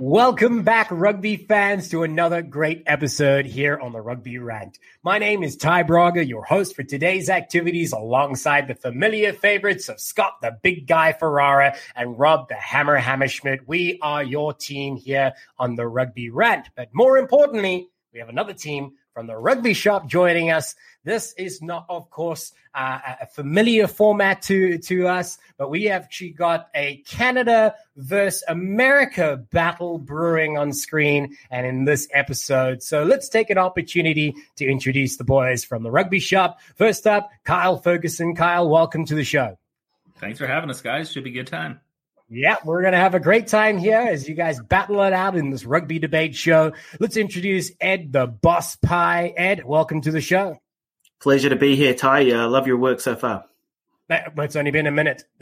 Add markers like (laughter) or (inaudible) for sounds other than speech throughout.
Welcome back, rugby fans, to another great episode here on the Rugby Rant. My name is Ty Braga, your host for today's activities, alongside the familiar favorites of Scott, the big guy Ferrara, and Rob, the hammer Hammerschmidt. We are your team here on the Rugby Rant. But more importantly, we have another team from the rugby shop joining us. This is not, of course, uh, a familiar format to, to us, but we have actually got a Canada versus America battle brewing on screen and in this episode. So let's take an opportunity to introduce the boys from the rugby shop. First up, Kyle Ferguson. Kyle, welcome to the show. Thanks for having us, guys. Should be a good time. Yeah, we're going to have a great time here as you guys battle it out in this rugby debate show. Let's introduce Ed, the boss Pye. Ed, welcome to the show. Pleasure to be here, Ty. I uh, love your work so far. It's only been a minute. (laughs)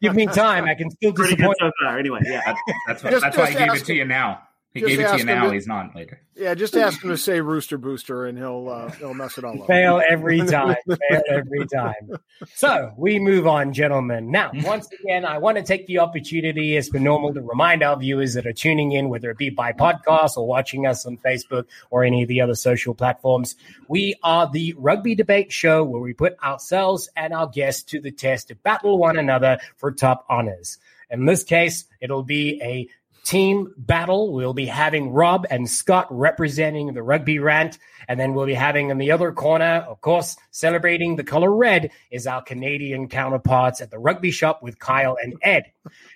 Give me time. I can still disappoint. so far, anyway. Yeah, (laughs) that's, what, just, that's why I gave it to you now. He just gave it to you now. To, he's not later. Yeah, just ask him to say Rooster Booster, and he'll uh, he'll mess it all up. Fail every (laughs) time. Fail every time. So we move on, gentlemen. Now, once again, I want to take the opportunity, as per normal, to remind our viewers that are tuning in, whether it be by podcast or watching us on Facebook or any of the other social platforms. We are the Rugby Debate Show, where we put ourselves and our guests to the test to battle one another for top honors. In this case, it'll be a team battle. We'll be having Rob and Scott representing the rugby rant. And then we'll be having in the other corner, of course, celebrating the color red is our Canadian counterparts at the rugby shop with Kyle and Ed.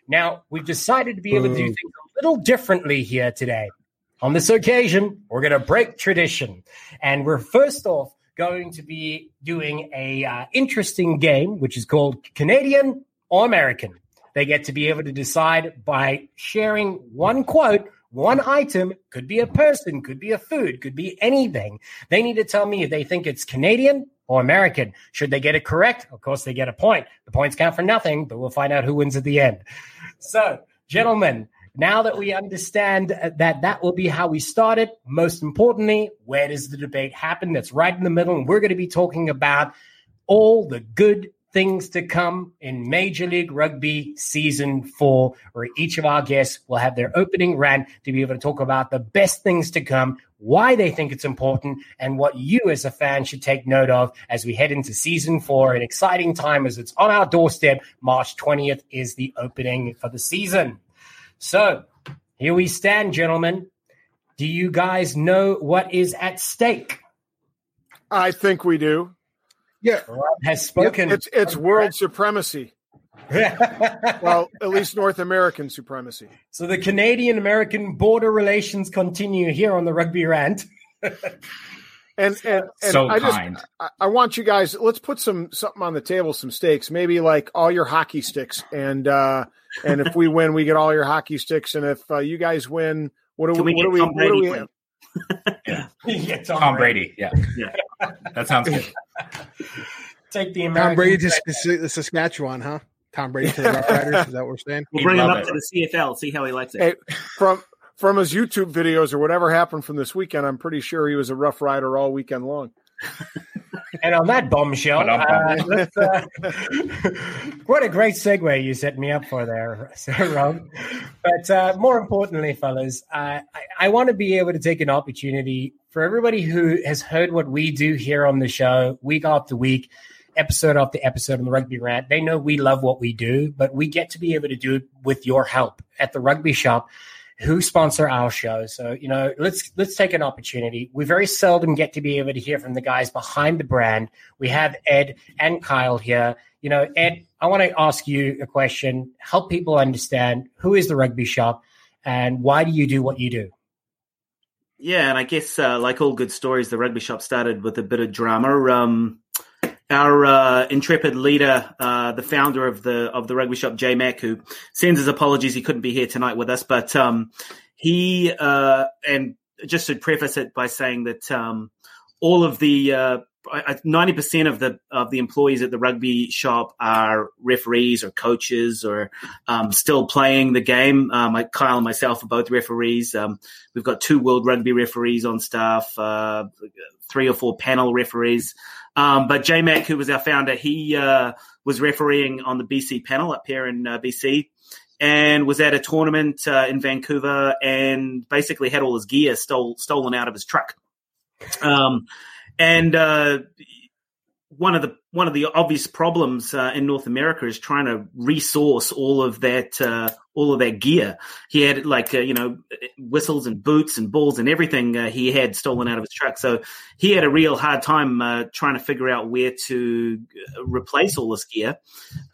Now, we've decided to be able to do things a little differently here today. On this occasion, we're going to break tradition. And we're first off going to be doing a uh, interesting game, which is called Canadian or American. They get to be able to decide by sharing one quote, one item, could be a person, could be a food, could be anything. They need to tell me if they think it's Canadian or American. Should they get it correct? Of course, they get a point. The points count for nothing, but we'll find out who wins at the end. So, gentlemen, now that we understand that that will be how we started, most importantly, where does the debate happen? That's right in the middle. And we're going to be talking about all the good things to come in Major League Rugby season four, where each of our guests will have their opening rant to be able to talk about the best things to come, why they think it's important, and what you as a fan should take note of as we head into season four. An exciting time as it's on our doorstep. March 20th is the opening for the season. So here we stand, gentlemen. Do you guys know what is at stake? I think we do. Yeah, has spoken. It's it's world supremacy. (laughs) well, at least North American supremacy. So the Canadian American border relations continue here on the Rugby Rant. (laughs) and and, and so I kind. just I, I, want you guys let's put some something on the table, some stakes, maybe like all your hockey sticks, and uh and if we win, we get all your hockey sticks, and if uh, you guys win, what do we, we what do we what do we have? yeah. (laughs) Tom, Tom Brady. Brady. Yeah. Yeah. That sounds good. (laughs) Take the American Tom Brady to the Saskatchewan, huh? Tom Brady to the Roughriders. Is that what we're saying? We'll bring him up it. to the CFL, see how he likes it. Hey, from from his YouTube videos or whatever happened from this weekend, I'm pretty sure he was a Rough Rider all weekend long. (laughs) and on that bombshell, uh, uh, (laughs) what a great segue you set me up for there, (laughs) Sir Rob. But uh, more importantly, fellas, I, I want to be able to take an opportunity for everybody who has heard what we do here on the show week after week episode after episode on the rugby rant. They know we love what we do, but we get to be able to do it with your help at the rugby shop who sponsor our show. So, you know, let's let's take an opportunity. We very seldom get to be able to hear from the guys behind the brand. We have Ed and Kyle here. You know, Ed, I want to ask you a question. Help people understand who is the rugby shop and why do you do what you do? Yeah, and I guess uh, like all good stories, the rugby shop started with a bit of drama. Um, our uh, intrepid leader, uh, the founder of the of the rugby shop, Jay Mac, who sends his apologies he couldn't be here tonight with us, but um, he uh, and just to preface it by saying that um, all of the uh, ninety percent of the of the employees at the rugby shop are referees or coaches or um, still playing the game. Um, like Kyle and myself are both referees. Um, we've got two world rugby referees on staff, uh, three or four panel referees. Um, but J Mac, who was our founder, he uh, was refereeing on the BC panel up here in uh, BC. and was at a tournament uh, in Vancouver and basically had all his gear stole, stolen out of his truck. Um, and uh, one of the one of the obvious problems uh, in North America is trying to resource all of that uh, all of that gear. He had like uh, you know whistles and boots and balls and everything uh, he had stolen out of his truck. So he had a real hard time uh, trying to figure out where to uh, replace all this gear.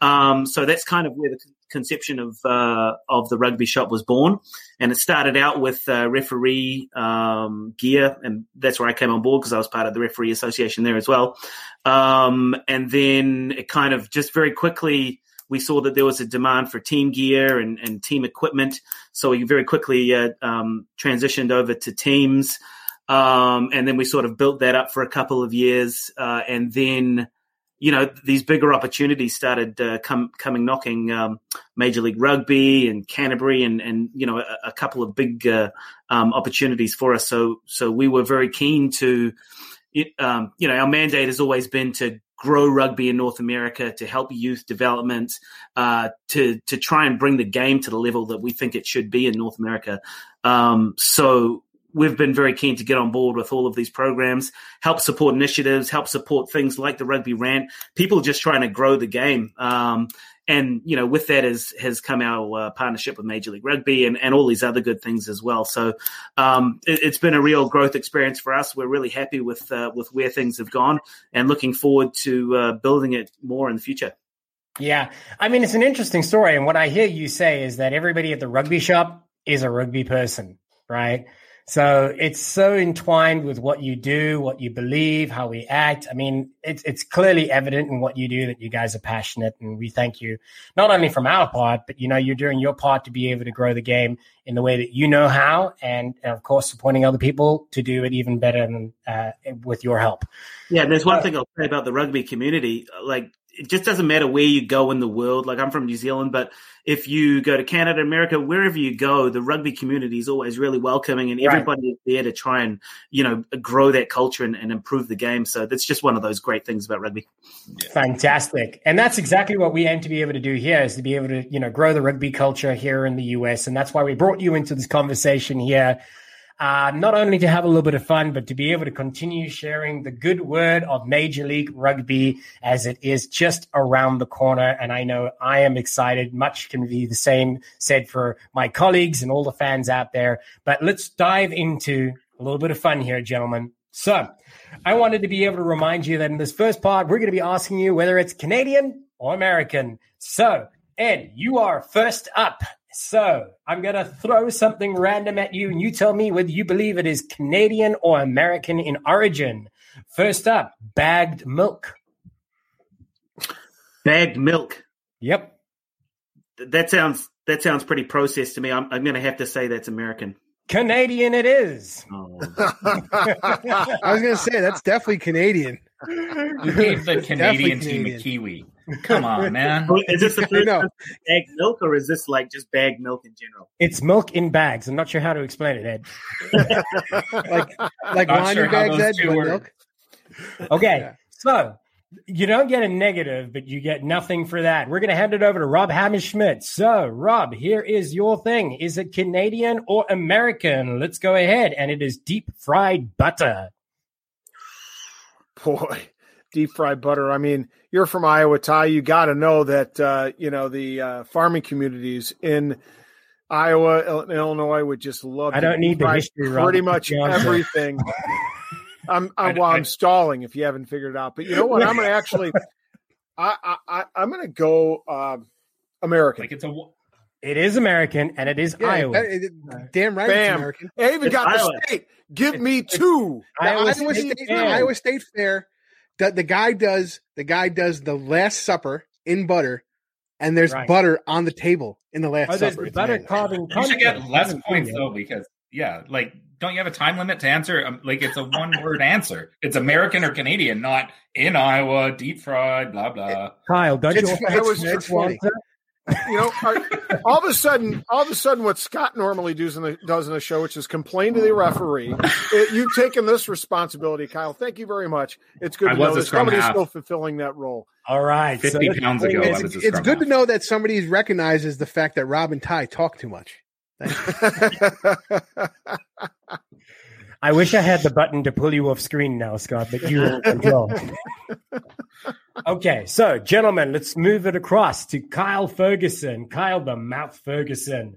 Um, so that's kind of where the conception of uh, of the rugby shop was born, and it started out with uh, referee um, gear, and that's where I came on board because I was part of the referee association there as well. Um, and then it kind of just very quickly we saw that there was a demand for team gear and, and team equipment, so we very quickly uh, um, transitioned over to teams. Um, and then we sort of built that up for a couple of years, uh, and then you know these bigger opportunities started uh, come, coming knocking um, Major League Rugby and Canterbury and and you know a, a couple of big uh, um, opportunities for us. So so we were very keen to um, you know our mandate has always been to grow rugby in North America to help youth development uh, to to try and bring the game to the level that we think it should be in North America. Um, so we've been very keen to get on board with all of these programs, help support initiatives, help support things like the rugby rant. People just trying to grow the game. Um, and you know, with that has has come our uh, partnership with Major League Rugby and, and all these other good things as well. So um, it, has been a real growth experience for us. We're really happy with uh, with where things have gone and looking forward to uh, building it more in the future. Yeah, I mean, it's an interesting story, and what I hear you say is that everybody at the rugby shop is a rugby person, right? So it's so entwined with what you do, what you believe, how we act. I mean, it's it's clearly evident in what you do that you guys are passionate, and we thank you not only from our part, but you know you're doing your part to be able to grow the game in the way that you know how, and, and of course supporting other people to do it even better than, uh, with your help. Yeah, there's one uh, thing I'll say about the rugby community, like it just doesn't matter where you go in the world. Like I'm from New Zealand, but if you go to Canada, America, wherever you go, the rugby community is always really welcoming, and everybody right. is there to try and you know grow that culture and, and, improve the game. So that's just one of those great things about rugby. Fantastic, and that's exactly what we aim to be able to do here is to be able to you know grow the rugby culture here in the US, and that's why we brought you into this conversation here uh, not only to have a little bit of fun, but to be able to continue sharing the good word of Major League Rugby as it is just around the corner. And I know I am excited. Much can be the same said for my colleagues and all the fans out there. But let's dive into a little bit of fun here, gentlemen. So I wanted to be able to remind you that in this first part, we're going to be asking you whether it's Canadian or American. So, Ed, you are first up. So I'm going to throw something random at you, and you tell me whether you believe it is Canadian or American in origin. First up, bagged milk. Bagged milk. Yep. That sounds that sounds pretty processed to me. I'm, I'm going to have to say that's American. Canadian, it is. Oh. (laughs) I was going to say that's definitely Canadian. You gave the Canadian team a kiwi. Come on, (laughs) man. Is this the (laughs) first bagged milk or is this like just bag milk in general? It's milk in bags. I'm not sure how to explain it, Ed. (laughs) like like wine sure in bags, Ed, milk. Okay, yeah. so you don't get a negative, but you get nothing for that. We're going to hand it over to Rob Hammerschmidt. So, Rob, here is your thing. Is it Canadian or American? Let's go ahead. And it is deep fried butter. (sighs) Boy, deep fried butter. I mean, you're from Iowa, Ty. You got to know that uh, you know the uh, farming communities in Iowa and Illinois would just love. I don't need the history. Pretty much everything. (laughs) I'm, I'm well, I'm stalling if you haven't figured it out. But you know what? I'm gonna actually, I, I, I'm gonna go uh, American. Like it's a. It is American and it is yeah, Iowa. It, damn right, Bam. it's American. I even it's got Iowa. the state. Give me two. Iowa, Iowa State, State Iowa State Fair the, the guy does the guy does the Last Supper in butter, and there's right. butter on the table in the Last oh, Supper. butter carving. You should get less points though because yeah, like don't you have a time limit to answer? Um, like it's a one word answer. It's American or Canadian, not in Iowa, deep fried, blah blah. Kyle, don't it's, you? It's, it's, funny. You know, are, all of a sudden, all of a sudden, what Scott normally does in the does in the show, which is complain to the referee, it, you've taken this responsibility, Kyle. Thank you very much. It's good I to know that somebody's half. still fulfilling that role. All right, fifty so, pounds ago, it's, it's good half. to know that somebody recognizes the fact that Rob and Ty talk too much. (laughs) I wish I had the button to pull you off screen now, Scott, but you control. (laughs) okay, so gentlemen, let's move it across to Kyle Ferguson. Kyle the Mouth Ferguson.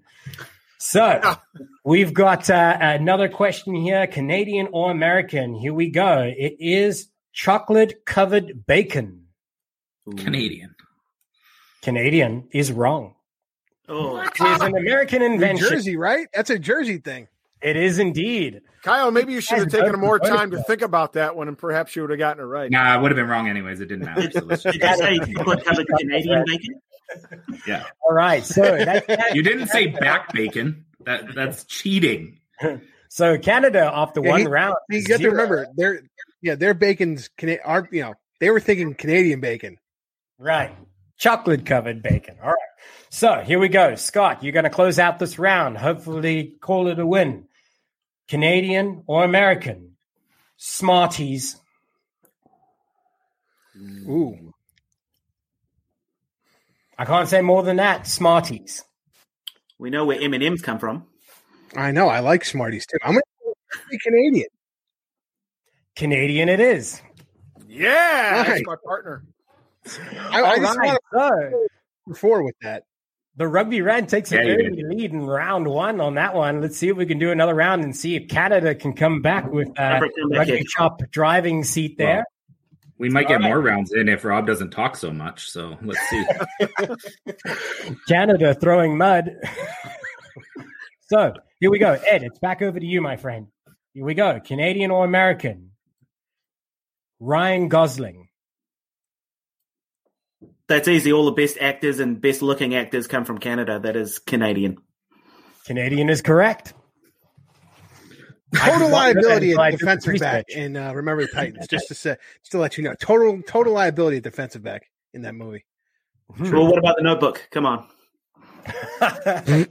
So (laughs) we've got uh, another question here Canadian or American? Here we go. It is chocolate covered bacon. Canadian. Canadian is wrong. Oh, it is an American invention. New Jersey, right? That's a Jersey thing. It is indeed. Kyle, maybe you should have taken more time to think about that one, and perhaps you would have gotten it right. Nah, I would have been wrong anyways. It didn't matter. So Did you say Canadian (laughs) bacon? Yeah. All right. So that, you didn't say back bacon. That that's cheating. So Canada off the yeah, one he, round. You got to remember, their yeah, their bacon's are you know they were thinking Canadian bacon, right? Chocolate covered bacon. All right. So here we go. Scott, you're going to close out this round. Hopefully, call it a win. Canadian or American? Smarties. Ooh. I can't say more than that. Smarties. We know where M and M's come from. I know. I like Smarties too. I'm going to say Canadian. Canadian, it is. Yeah, right. that's my partner. I, I just right. want to before with that. The rugby red takes an early lead in round one on that one. Let's see if we can do another round and see if Canada can come back with uh, rugby shop driving seat there. Well, we might get right. more rounds in if Rob doesn't talk so much. So let's see. (laughs) Canada throwing mud. (laughs) so here we go. Ed, it's back over to you, my friend. Here we go. Canadian or American? Ryan Gosling. That's easy. All the best actors and best looking actors come from Canada. That is Canadian. Canadian is correct. (laughs) Total liability at defensive back in uh, Remember the Titans. Just to say, just to let you know, total total liability at defensive back in that movie. Hmm. Well, what about the Notebook? Come on. (laughs)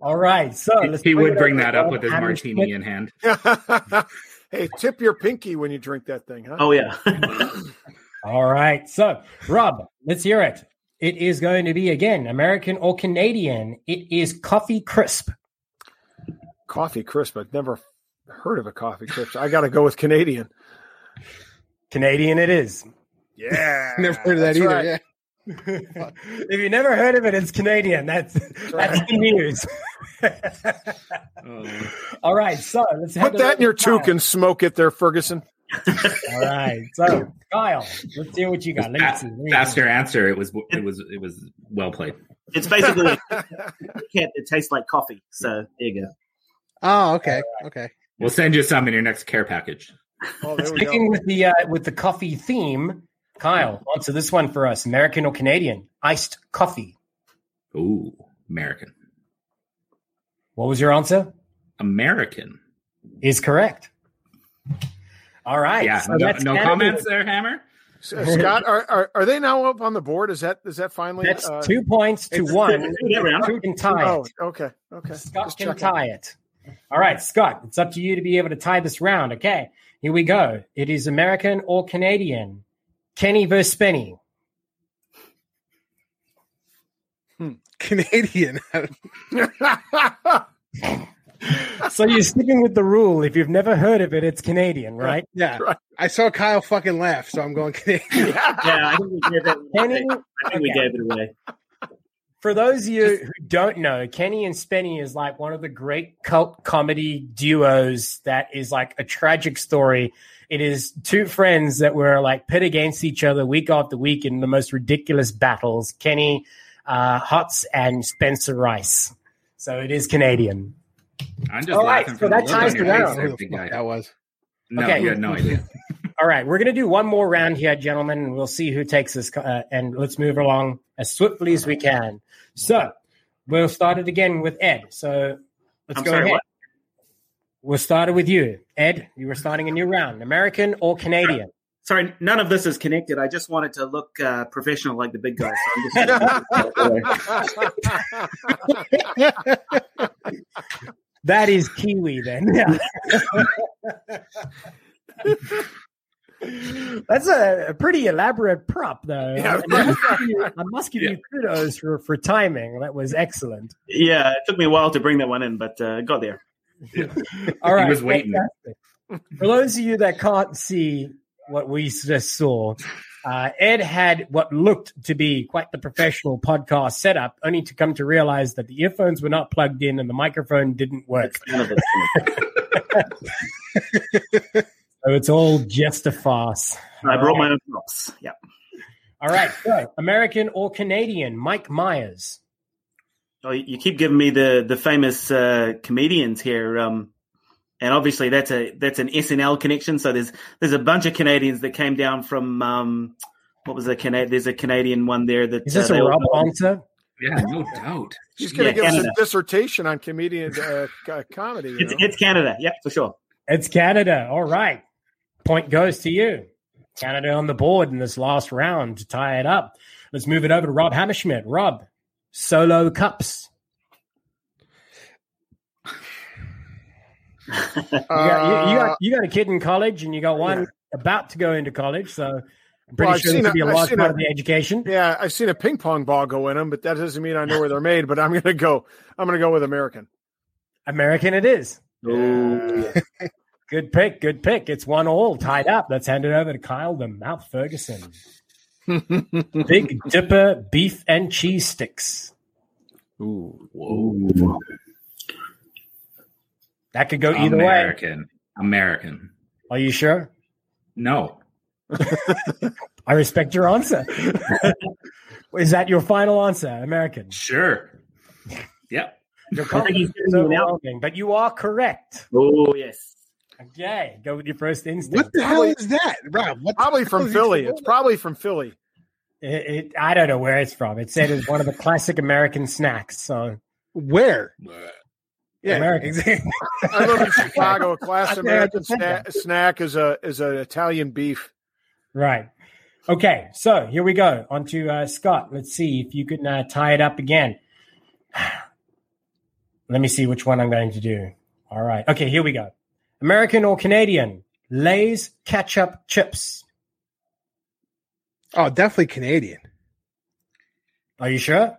All right, so he would bring that up with his martini in hand. (laughs) hey, tip your pinky when you drink that thing, huh? Oh yeah. All right. So, Rob, let's hear it. It is going to be again American or Canadian. It is Coffee Crisp. Coffee Crisp. I've never heard of a Coffee Crisp. I got to go with Canadian. Canadian, it is. Yeah. (laughs) never heard of that either. Right. Yeah. (laughs) if you never heard of it, it's Canadian. That's that's the news. oh. (laughs) All right, so let's put that in your toque and smoke it there, Ferguson. All right. So, Kyle, let's see what you got. Let see. Faster answer. It was it was it was well played. It's basically it tastes like coffee. So there you go. Oh, okay, okay. We'll send you some in your next care package. Oh, Sticking with the uh, with the coffee theme, Kyle, answer this one for us: American or Canadian? Iced coffee. Ooh, American. What was your answer? American is correct. All right. Yeah. So no, no comments there, Hammer. So, Scott, are, are, are they now up on the board? Is that is that finally? That's uh, two points to one. Scott can tie oh, okay, okay. Scott Just can checking. tie it. All right, Scott, it's up to you to be able to tie this round. Okay, here we go. It is American or Canadian. Kenny versus Spenny. Hmm. Canadian. (laughs) (laughs) (laughs) (laughs) so you're sticking with the rule. If you've never heard of it, it's Canadian, right? Yeah. Right. I saw Kyle fucking laugh, so I'm going Canadian. (laughs) yeah, I think we gave it. (laughs) Kenny, I think okay. we gave it away. For those of you who don't know, Kenny and Spenny is like one of the great cult comedy duos that is like a tragic story. It is two friends that were like pit against each other week after week in the most ridiculous battles. Kenny uh, Hotz and Spencer Rice. So it is Canadian. I'm just All laughing right, so that ties the round. That was. No, okay. you had no (laughs) idea. All right, we're going to do one more round here, gentlemen, and we'll see who takes this. Uh, and let's move along as swiftly as we can. So we'll start it again with Ed. So let's I'm go sorry, ahead. What? We'll start it with you, Ed. You were starting a new round. American or Canadian? Sorry, none of this is connected. I just wanted to look uh, professional like the big guys. So (laughs) (laughs) that is Kiwi then. (laughs) Yeah. That's a, a, pretty elaborate prop, though. Yeah, I, must give you, I must give yeah. you kudos for, for timing. That was excellent. Yeah, it took me a while to bring that one in, but uh, got there. Yeah. (laughs) All right, he was waiting. For those of you that can't see what we just saw, uh, Ed had what looked to be quite the professional podcast setup, only to come to realize that the earphones were not plugged in and the microphone didn't work. (laughs) So it's all just a farce. I brought my own props. Yeah. All right. So, American or Canadian, Mike Myers. Oh, you keep giving me the the famous uh, comedians here, um, and obviously that's a that's an SNL connection. So there's there's a bunch of Canadians that came down from um, what was the Canadian? There's a Canadian one there that is this uh, a Rob answer? Yeah, no doubt. He's going to yeah, give Canada. us a dissertation on comedian uh, comedy. It's, it's, Canada, yeah, for sure. It's Canada. All right. Point goes to you. Canada on the board in this last round to tie it up. Let's move it over to Rob Hammerschmidt. Rob, solo cups. (laughs) you, got, you, you, got, uh, you, got, a kid in college and you got oh, one yeah. about to go into college. So I'm pretty well, sure this could be a large part a, of the education. Yeah, I've seen a ping pong ball go in them, but that doesn't mean I know where they're made. But I'm going to go. I'm going to go with American. American, it is. Oh, yeah. (laughs) Good pick. Good pick. It's one all tied up. Let's hand it over to Kyle the Mouth Ferguson. (laughs) Big Dipper beef and cheese sticks. Ooh. Whoa. That could go either American. way. American. American. Are you sure? No. (laughs) I respect your answer. Is that your final answer? American. Sure. Yep. Your confidence is overwhelming, but you are correct. Oh yes. Okay, go with your first instinct. What the hell is that, Rob? What probably from Philly. It's probably from Philly. It, it, I don't know where it's from. It said it's one of the (laughs) classic American snacks. So where? Yeah, American. I live in Chicago. A (laughs) classic American snack, snack is a is an Italian beef. Right. Okay. So here we go. On to uh, Scott. Let's see if you can uh, tie it up again. (sighs) Let me see which one I'm going to do. All right. Okay. Here we go. American or Canadian? Lay's ketchup chips. Oh, definitely Canadian. Are you sure?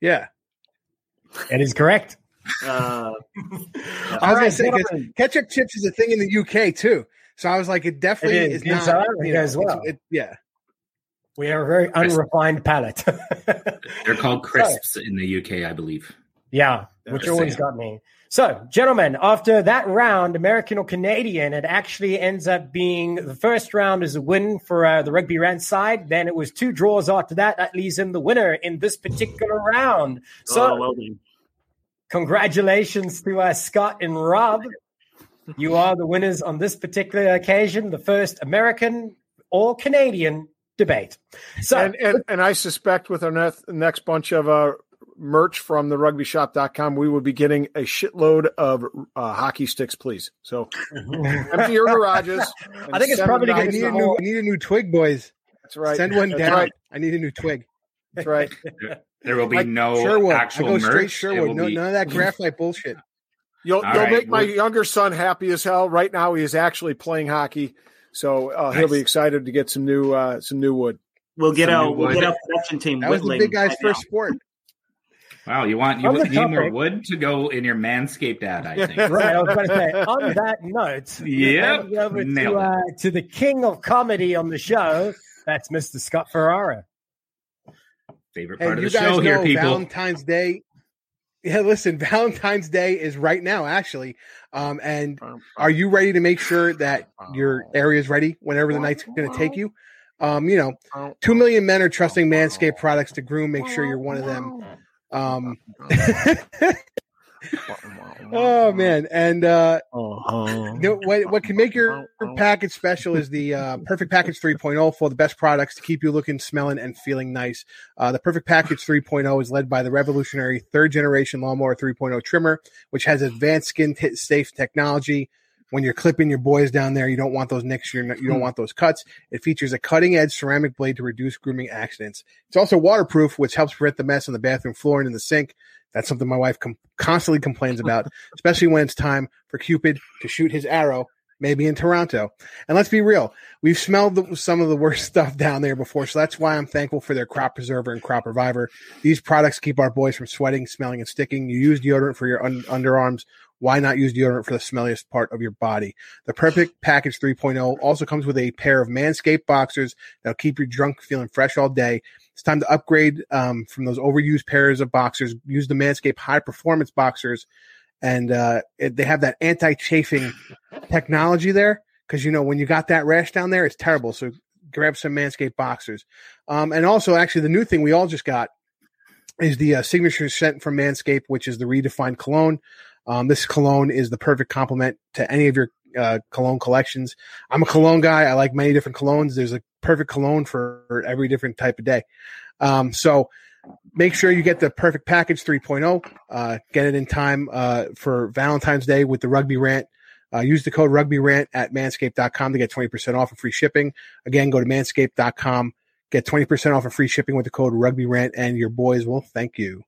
Yeah. It is correct. Uh, (laughs) I was right, going to say, ketchup chips is a thing in the UK too. So I was like, it definitely it is, is not. You know, as well. It, yeah. We have a very unrefined palate. They're called (laughs) crisps in the UK, I believe. Yeah, which always got me. So, gentlemen, after that round, American or Canadian, it actually ends up being the first round is a win for uh, the Rugby Rant side. Then it was two draws after that. That leaves him the winner in this particular round. So, oh, well congratulations to uh, Scott and Rob. You are the winners on this particular occasion, the first American or Canadian debate. So, and, and, and I suspect with our next, next bunch of uh, merch from the rugbyshop.com, we will be getting a shitload of uh, hockey sticks, please. So (laughs) empty your garages. I think it's probably going to need a new, need a new twig, boys. That's right. Send one That's down. Right. I need a new twig. That's right. (laughs) There will be like no Sherwood. actual I go straight Sherwood. No, be... none of that (laughs) graphite bullshit. You'll, you'll right. make my younger son happy as hell. Right now, he is actually playing hockey, so uh, nice. he'll be excited to get some new uh, some new wood. We'll get some out. We'll get our production team. That was the big guy's first sport. Wow, you want you, need more wood to go in your manscaped ad? I think. (laughs) right. I was going to say. On that note, (laughs) yeah, over to, uh, to the king of comedy on the show. That's Mr. Scott Ferrara. Favorite part of the show here, people. Valentine's Day. Yeah, listen, (laughs) Valentine's Day is right now, actually. Um, and are you ready to make sure that your area is ready whenever the night's going to take you? Um, you know, two million men are trusting Manscaped products to groom. Make sure you're one of them. Um, (laughs) oh man, and uh, uh-huh. you know, what what can make your package special is the uh, Perfect Package 3.0 for the best products to keep you looking, smelling, and feeling nice. Uh, the Perfect Package 3.0 is led by the revolutionary third generation Lawnmower 3.0 trimmer, which has advanced skin t- safe technology when you're clipping your boys down there, you don't want those nicks. You're not, you don't hmm. want those cuts. It features a cutting edge ceramic blade to reduce grooming accidents. It's also waterproof, which helps prevent the mess on the bathroom floor and in the sink. That's something my wife com- constantly complains about, (laughs) especially when it's time for Cupid to shoot his arrow, maybe in Toronto. And let's be real, we've smelled the, some of the worst (laughs) stuff down there before, so that's why I'm thankful for their Crop Preserver and Crop Reviver. These products keep our boys from sweating, smelling, and sticking. You use deodorant for your un- underarms. Why not use deodorant for the smelliest part of your body? The Perfect Package 3.0 also comes with a pair of Manscaped boxers that'll keep your drunk feeling fresh all day. It's time to upgrade um, from those overused pairs of boxers. Use the Manscaped high performance boxers, and uh, it, they have that anti chafing technology there. Because you know when you got that rash down there, it's terrible. So grab some Manscaped boxers. Um, and also, actually, the new thing we all just got is the uh, signature scent from Manscaped, which is the redefined cologne. Um, this cologne is the perfect complement to any of your uh, cologne collections. I'm a cologne guy. I like many different colognes. There's a perfect cologne for every different type of day. Um, so make sure you get the perfect package 3.0. Uh, get it in time uh, for Valentine's Day with the Rugby Rant. Uh, use the code Rugby Rant at manscaped.com to get 20% off and free shipping. Again, go to manscaped.com, get 20% off and free shipping with the code Rugby Rant, and your boys will thank you.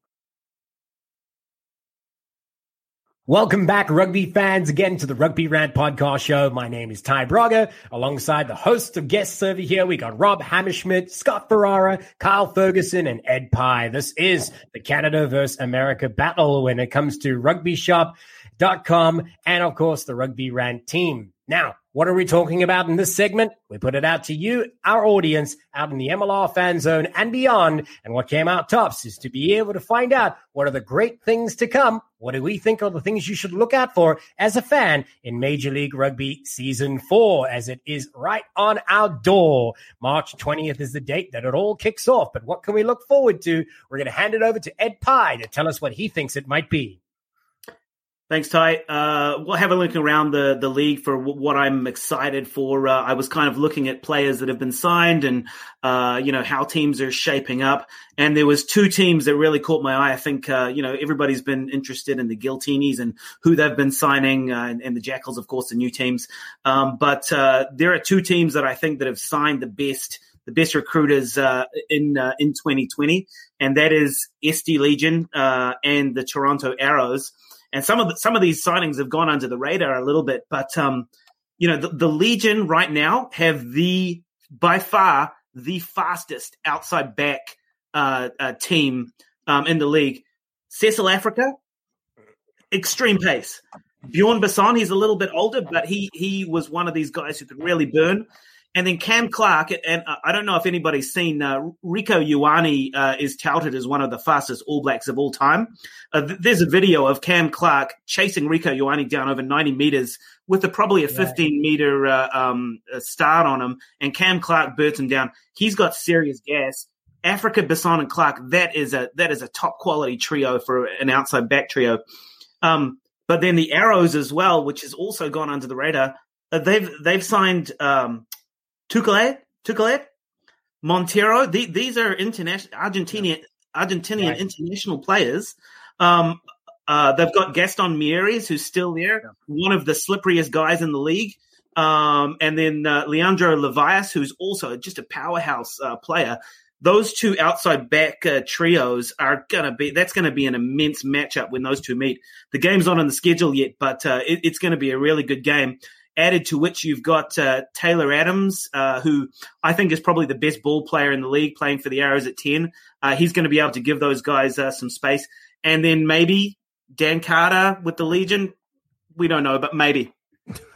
Welcome back, rugby fans, again to the Rugby Rant podcast show. My name is Ty Braga, alongside the hosts of guests over here. We got Rob Hammerschmidt, Scott Ferrara, Kyle Ferguson, and Ed Pye. This is the Canada versus America battle when it comes to rugbyshop.com and, of course, the Rugby Rant team. Now, what are we talking about in this segment? We put it out to you, our audience, out in the MLR fan zone and beyond. And what came out tops is to be able to find out what are the great things to come. What do we think are the things you should look out for as a fan in Major League Rugby season four, as it is right on our door. March 20th is the date that it all kicks off. But what can we look forward to? We're going to hand it over to Ed Pye to tell us what he thinks it might be. Thanks, Ty. Uh, we'll have a look around the, the league for w- what I'm excited for. Uh, I was kind of looking at players that have been signed and, uh, you know, how teams are shaping up. And there was two teams that really caught my eye. I think, uh, you know, everybody's been interested in the Giltinis and who they've been signing uh, and, and, the Jackals, of course, the new teams. Um, but uh, there are two teams that I think that have signed the best the best recruiters uh, in uh, in 2020, and that is SD Legion uh, and the Toronto Arrows. And some of the, some of these signings have gone under the radar a little bit, but um, you know, the, the Legion right now have the by far the fastest outside back uh, uh, team um, in the league. Cecil Africa, extreme pace. Bjorn Basson, he's a little bit older, but he he was one of these guys who could really burn. And then Cam Clark, and I don't know if anybody's seen uh, Rieko Ioane uh, is touted as one of the fastest All Blacks of all time. Uh, th- there's a video of Cam Clark chasing Rieko Ioane down over 90 meters with a, probably a 15 meter uh, um, start on him, and Cam Clark burns him down. He's got serious gas. Africa, Basson, and Clark, that is a that is a top quality trio for an outside back trio. Um, but then the Arrows as well, which has also gone under the radar. Uh, they've they've signed um, Tukale, Tukale, Montero. The, these are international Argentinian Argentinian right. international players. Um, uh, they've got Gaston Mieres, who's still there, yeah. one of the slipperiest guys in the league. Um, and then uh, Leandro Leivas, who's also just a powerhouse uh, player. Those two outside back uh, trios are gonna be. That's gonna be an immense matchup when those two meet. The game's not on the schedule yet, but uh, it, it's going to be a really good game added to which you've got uh, Taylor Adams, uh, who I think is probably the best ball player in the league, playing for the Arrows at 10. Uh, he's going to be able to give those guys uh, some space. And then maybe Dan Carter with the Legion. We don't know, but maybe.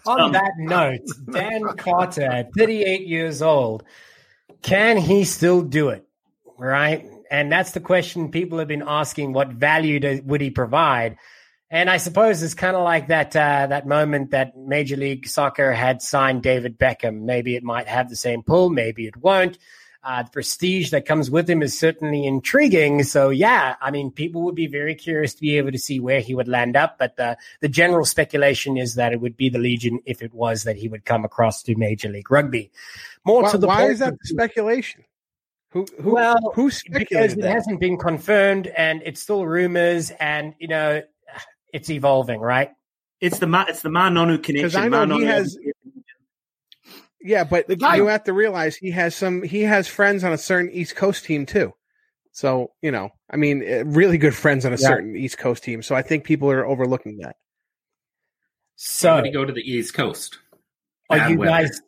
On um, that note, Dan Carter, 38 years old, can he still do it? Right? And that's the question people have been asking. What value does, would he provide? And I suppose it's kind of like that uh, that moment that Major League Soccer had signed David Beckham. Maybe it might have the same pull, maybe it won't. Uh, the prestige that comes with him is certainly intriguing. So yeah, I mean, people would be very curious to be able to see where he would land up. But the the general speculation is that it would be the Legion if it was that he would come across to Major League Rugby. More why, to the why is that the speculation? Who, who, well, who because it that? hasn't been confirmed and it's still rumors, and you know it's evolving, right? It's the it's the Ma'a Nonu connection. Because I know he has. Yeah, but the guy, you have to realize he has some. He has friends on a certain East Coast team too. So you know, I mean, eh, really good friends on a yeah. certain East Coast team. So I think people are overlooking that. So did he go to the East Coast? Are Bad you weather. guys?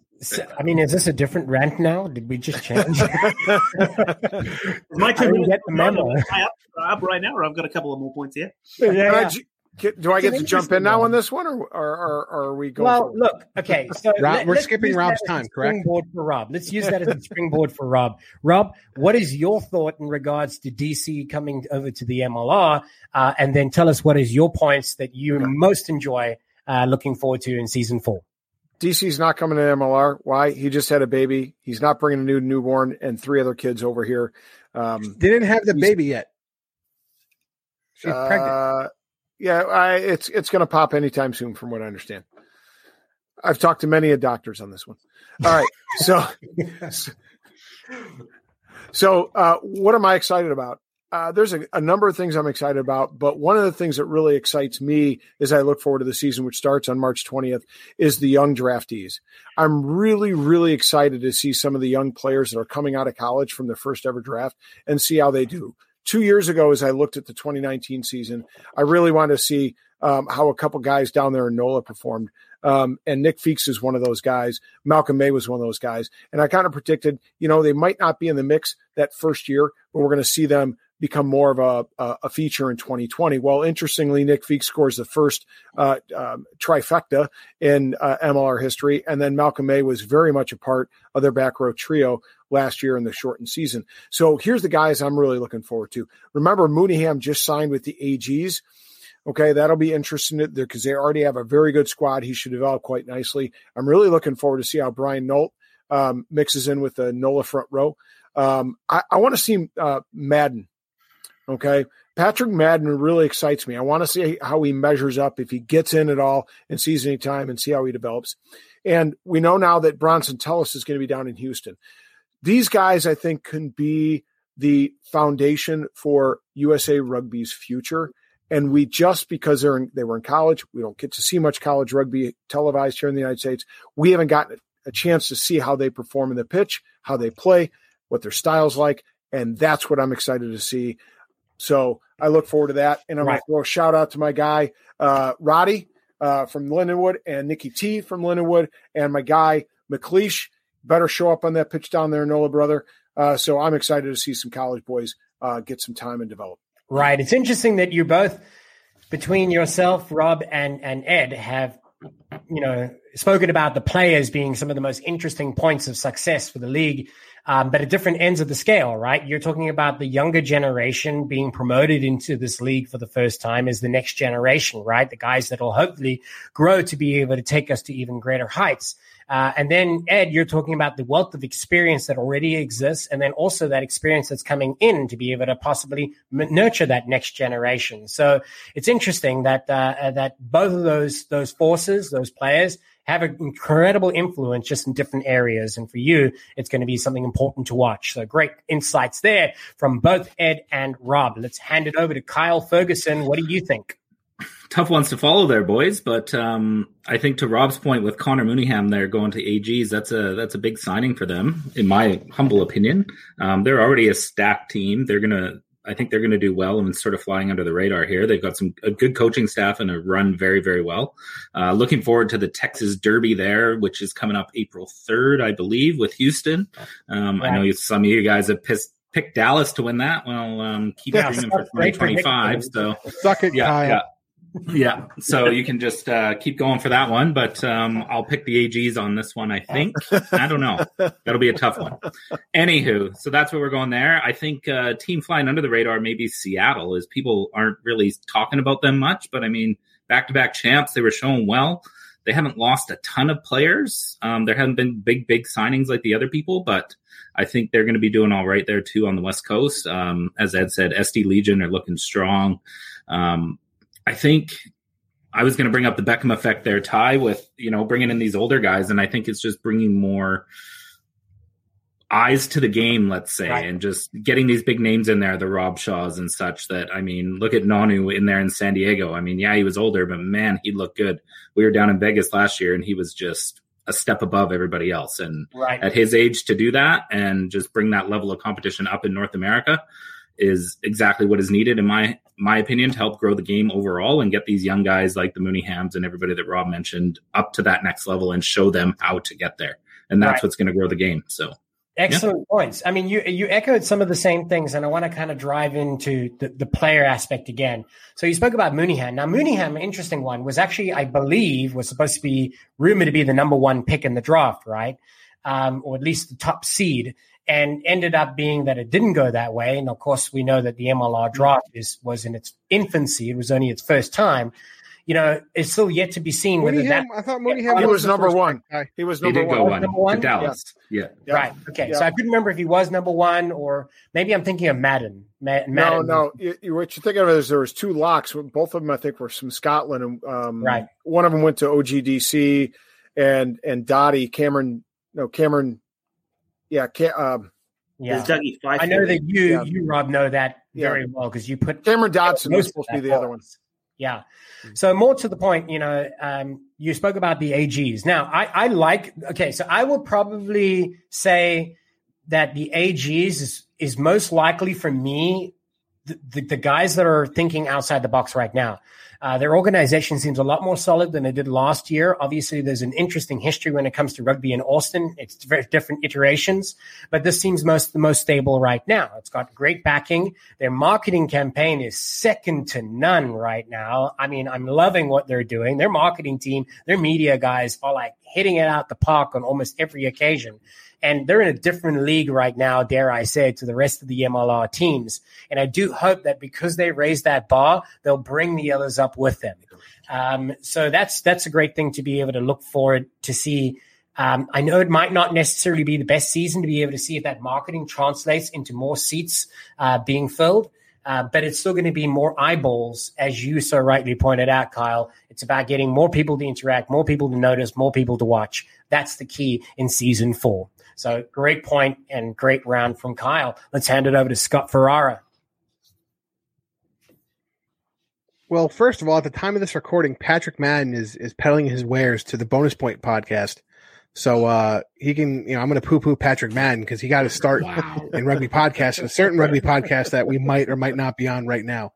I mean, is this a different rant now? Did we just change? (laughs) My turn to get the memo. Up right now, or I've got a couple of more points here. Yeah, yeah. Do I get to jump in now on this one, or, or, or, or are we going? Well, look, okay, so Rob, we're skipping Rob's time, correct? Springboard for Rob. Let's use that as a springboard for Rob. Rob, what is your thought in regards to DC coming over to the MLR, uh, and then tell us what is your points that you most enjoy uh, looking forward to in season four. DC's not coming to MLR. Why? He just had a baby. He's not bringing a new newborn and three other kids over here. Um, they didn't have the baby yet. She's uh, pregnant. Yeah, I, it's it's going to pop anytime soon, from what I understand. I've talked to many of doctors on this one. All right, so (laughs) so uh, what am I excited about? Uh, there's a, a, number of things I'm excited about, but one of the things that really excites me as I look forward to the season, which starts on March 20th, is the young draftees. I'm really, really excited to see some of the young players that are coming out of college from their first ever draft and see how they do. Two years ago, as I looked at the 2019 season, I really wanted to see um, how a couple guys down there in NOLA performed. Um, and Nick Feakes is one of those guys. Malcolm May was one of those guys. And I kind of predicted, you know, they might not be in the mix that first year, but we're going to see them become more of a, a, feature in 2020. Well, interestingly, Nick Feakes scores the first uh, um, trifecta in uh, MLR history, and then Malcolm May was very much a part of their back row trio last year in the shortened season. So here's the guys I'm really looking forward to. Remember, Mooneyham just signed with the AGs. Okay, that'll be interesting because they already have a very good squad. He should develop quite nicely. I'm really looking forward to see how Brian Nolt um, mixes in with the NOLA front row. Um, I, I want to see uh, Madden Okay. Patrick Madden really excites me. I want to see how he measures up if he gets in at all and sees any time and see how he develops. And we know now that Bronson Tellis is going to be down in Houston. These guys, I think, can be the foundation for USA Rugby's future. And we just because they're in, they were in college, we don't get to see much college rugby televised here in the United States. We haven't gotten a chance to see how they perform in the pitch, how they play, what their styles like, and that's what I'm excited to see. So I look forward to that. And I'm right. going to throw a shout out to my guy, uh, Roddy uh, from Lindenwood and Nikki T from Lindenwood and my guy, McLeish. Better show up on that pitch down there, Nola, brother. Uh, so I'm excited to see some college boys uh, get some time and develop. Right. It's interesting that you both, between yourself, Rob, and, and Ed, have you know spoken about the players being some of the most interesting points of success for the league um, but at different ends of the scale, right? You're talking about the younger generation being promoted into this league for the first time as the next generation, right? The guys that will hopefully grow to be able to take us to even greater heights. Uh, and then, Ed, you're talking about the wealth of experience that already exists, and then also that experience that's coming in to be able to possibly m- nurture that next generation. So it's interesting that uh, that both of those those forces, those players, have an incredible influence just in different areas. And for you, it's going to be something important to watch. So great insights there from both Ed and Rob. Let's hand it over to Kyle Ferguson. What do you think? Tough ones to follow there, boys. But um, I think to Rob's point with Connor Mooneyham there going to AGs, that's a that's a big signing for them, in my humble opinion. Um, they're already a stacked team. They're gonna I think they're going to do well and sort of flying under the radar here. They've got some a good coaching staff and a run very, very well. Uh, looking forward to the Texas Derby there, which is coming up April 3rd, I believe, with Houston. Um, I know some of you guys have pissed, picked Dallas to win that. Well, um, keep yeah, dreaming for 2025. So suck it, yeah, Kyle. yeah yeah, so you can just uh, keep going for that one, but um, I'll pick the AGs on this one. I think (laughs) I don't know. That'll be a tough one. Anywho, so that's where we're going there. I think uh, team flying under the radar maybe Seattle is people aren't really talking about them much, but I mean back to back champs, they were showing well. They haven't lost a ton of players. Um, there haven't been big big signings like the other people, but I think they're going to be doing all right there too on the West Coast. Um, as Ed said, SD Legion are looking strong. Um, I think I was going to bring up the Beckham effect there, Ty, with you know bringing in these older guys, and I think it's just bringing more eyes to the game, let's say, right. and just getting these big names in there, the Rob Shaws and such. That I mean, look at Nonu in there in San Diego. I mean, yeah, he was older, but man, he looked good. We were down in Vegas last year, and he was just a step above everybody else. And right. at his age, to do that and just bring that level of competition up in North America is exactly what is needed, in my my opinion, to help grow the game overall and get these young guys like the Mooneyhams and everybody that Rob mentioned up to that next level and show them how to get there. And that's right. what's going to grow the game. So Excellent yeah. points. I mean, you you echoed some of the same things, and I want to kind of drive into the, the player aspect again. So you spoke about Mooneyham. Now, Mooneyham, interesting one, was actually, I believe, was supposed to be rumored to be the number one pick in the draft, right? Um, or at least the top seed, and ended up being that it didn't go that way. And of course, we know that the MLR draft is was in its infancy; it was only its first time you know, it's still yet to be seen whether that. I thought Mooneyham he was, number one. Guy. He was number he one. one. Number one. Dallas. Yeah. yeah. Right. Okay. Yeah. So I couldn't remember if he was number one or maybe I'm thinking of Madden. Madden. No, no. You, what you're thinking of is there was two locks. Both of them, I think, were from Scotland, and um, right. One of them went to OGDC, and and Dottie Cameron. No, Cameron. Yeah. um, yeah, I know that you, yeah. you Rob, know that very well because you put Cameron Dodson was supposed to be the other one. Yeah. So more to the point, you know, um, you spoke about the AGs. Now, I, I like. Okay, so I will probably say that the AGs is is most likely for me the, the, the guys that are thinking outside the box right now. Uh, their organization seems a lot more solid than it did last year. Obviously, there's an interesting history when it comes to rugby in Austin. It's very different iterations, but this seems most the most stable right now. It's got great backing. Their marketing campaign is second to none right now. I mean, I'm loving what they're doing. Their marketing team, their media guys are like hitting it out the park on almost every occasion. And they're in a different league right now, dare I say, to the rest of the MLR teams. And I do hope that because they raised that bar, they'll bring the others up with them. Um, so that's that's a great thing to be able to look forward to see. Um, I know it might not necessarily be the best season to be able to see if that marketing translates into more seats uh, being filled. Uh, but it's still going to be more eyeballs, as you so rightly pointed out, Kyle. It's about getting more people to interact, more people to notice, more people to watch. That's the key in season four. So great point and great round from Kyle. Let's hand it over to Scott Ferrara. Well, first of all, at the time of this recording, Patrick Madden is is peddling his wares to the Bonus Point podcast. So uh, he can, you know, I'm going to poo poo Patrick Madden because he got to start wow. in rugby podcasts, a certain rugby podcast that we might or might not be on right now.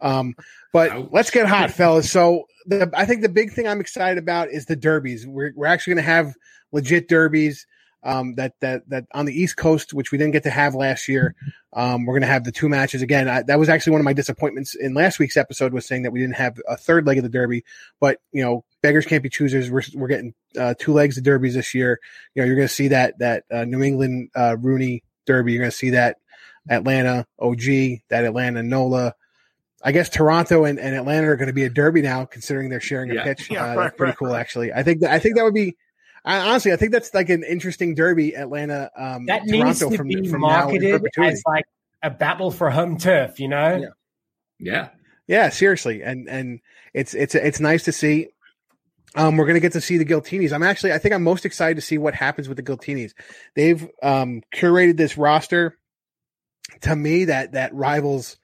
Um, but Ouch. let's get hot, fellas. So the, I think the big thing I'm excited about is the derbies. We're, we're actually going to have legit derbies um, that that that on the East Coast, which we didn't get to have last year. Um, we're going to have the two matches again. I, that was actually one of my disappointments in last week's episode was saying that we didn't have a third leg of the Derby. But you know, beggars can't be choosers. We're we're getting uh, two legs of derbies this year. You know, you're going to see that that uh, New England uh, RUNY Derby. You're going to see that Atlanta OG, that Atlanta NOLA. I guess Toronto and, and Atlanta are going to be a derby now, considering they're sharing a yeah. pitch. Yeah, uh, right, pretty right, cool, right. actually. I think that I think that would be I, honestly, I think that's like an interesting derby, Atlanta. Um, that Toronto needs to from, be from marketed as like a battle for home turf. You know? Yeah. Yeah. Yeah. Seriously, and and it's it's it's nice to see. Um, we're gonna get to see the Giltinis. I'm actually, I think I'm most excited to see what happens with the Giltinis. They've um, curated this roster to me that that rivals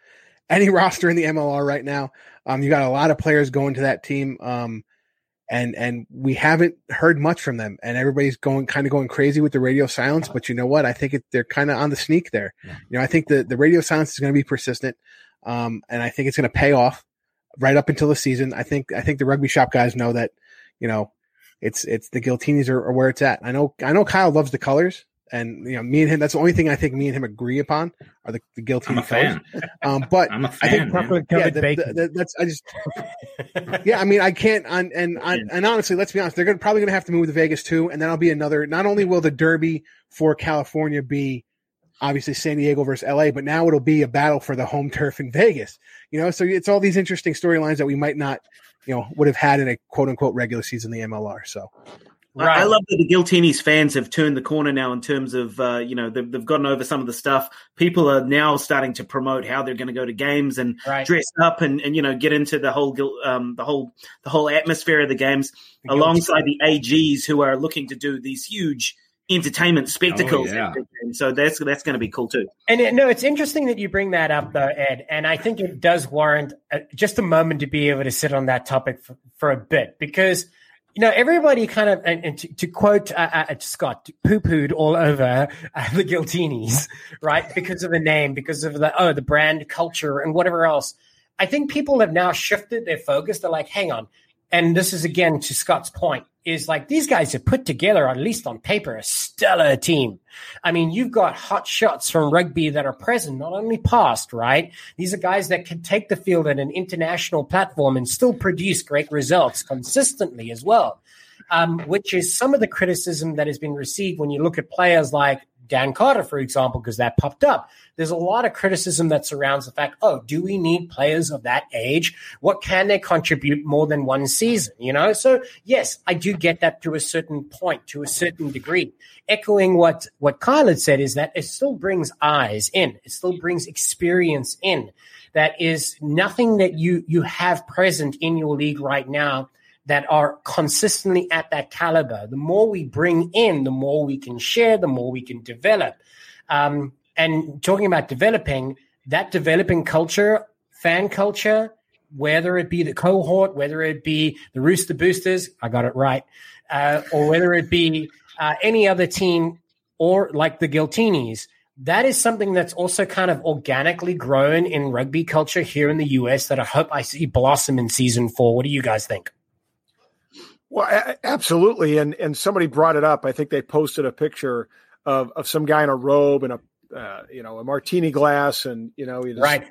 any (laughs) roster in the MLR right now. Um, you got a lot of players going to that team. Um, and and we haven't heard much from them. And everybody's going kind of going crazy with the radio silence but you know what? I think it, they're kind of on the sneak there. Yeah. you know i think the, the radio silence is going to be persistent um, and i think it's going to pay off right up until the season. I think i think the rugby shop guys know that you know it's it's the Giltinis are, are where it's at. I know i know kyle loves the colors and you know, me and him. That's the only thing I think me and him agree upon are the, the guilty. I'm a fan. (laughs) Um, but I'm a fan. I think yeah, the, the, the, that's I just (laughs) yeah. I mean, I can't. On, and on, and honestly, let's be honest. They're gonna, probably going to have to move to Vegas too, and then I'll be another. Not only will the Derby for California be obviously San Diego versus LA, but now it'll be a battle for the home turf in Vegas. You know, so it's all these interesting storylines that we might not, you know, would have had in a quote unquote regular season in the MLR. So Right. I love that the Giltinis fans have turned the corner now in terms of, uh, you know, they've, they've, gotten over some of the stuff. People are now starting to promote how they're going to go to games and right. dress up and, and, you know, get into the whole, um, the whole, the whole atmosphere of the games the alongside the AGs who are looking to do these huge, entertainment spectacles. Oh, yeah. So that's that's going to be cool too. And it, no, it's interesting that you bring that up, though, Ed. And I think it does warrant a, just a moment to be able to sit on that topic for, for a bit because you know, everybody kind of, and, and to, to, quote uh, uh, Scott, poo pooed all over uh, the Giltinis, right? Because of the name, because of the, oh, the brand culture and whatever else. I think people have now shifted their focus. They're like, hang on, and this is again to Scott's point, is like these guys have put together, at least on paper, a stellar team. I mean, you've got hot shots from rugby that are present, not only past, right? These are guys that can take the field at an international platform and still produce great results consistently as well. Um, which is some of the criticism that has been received when you look at players like Dan Carter, for example, because that popped up. There's a lot of criticism that surrounds the fact, oh, do we need players of that age? What can they contribute more than one season? You know, so yes, I do get that to a certain point, to a certain degree. Echoing what what Kyle had said is that it still brings eyes in, it still brings experience in. That is nothing that you you have present in your league right now that are consistently at that caliber. The more we bring in, the more we can share, the more we can develop. Um, and talking about developing, that developing culture, fan culture, whether it be the cohort, whether it be the Rooster Boosters, I got it right, uh, or whether it be uh, any other team or like the Giltinis, that is something that's also kind of organically grown in rugby culture here in the US that I hope I see blossom in season four. What do you guys think? Well, a- absolutely, and and somebody brought it up. I think they posted a picture of of some guy in a robe and a uh, you know a martini glass, and you know just, right.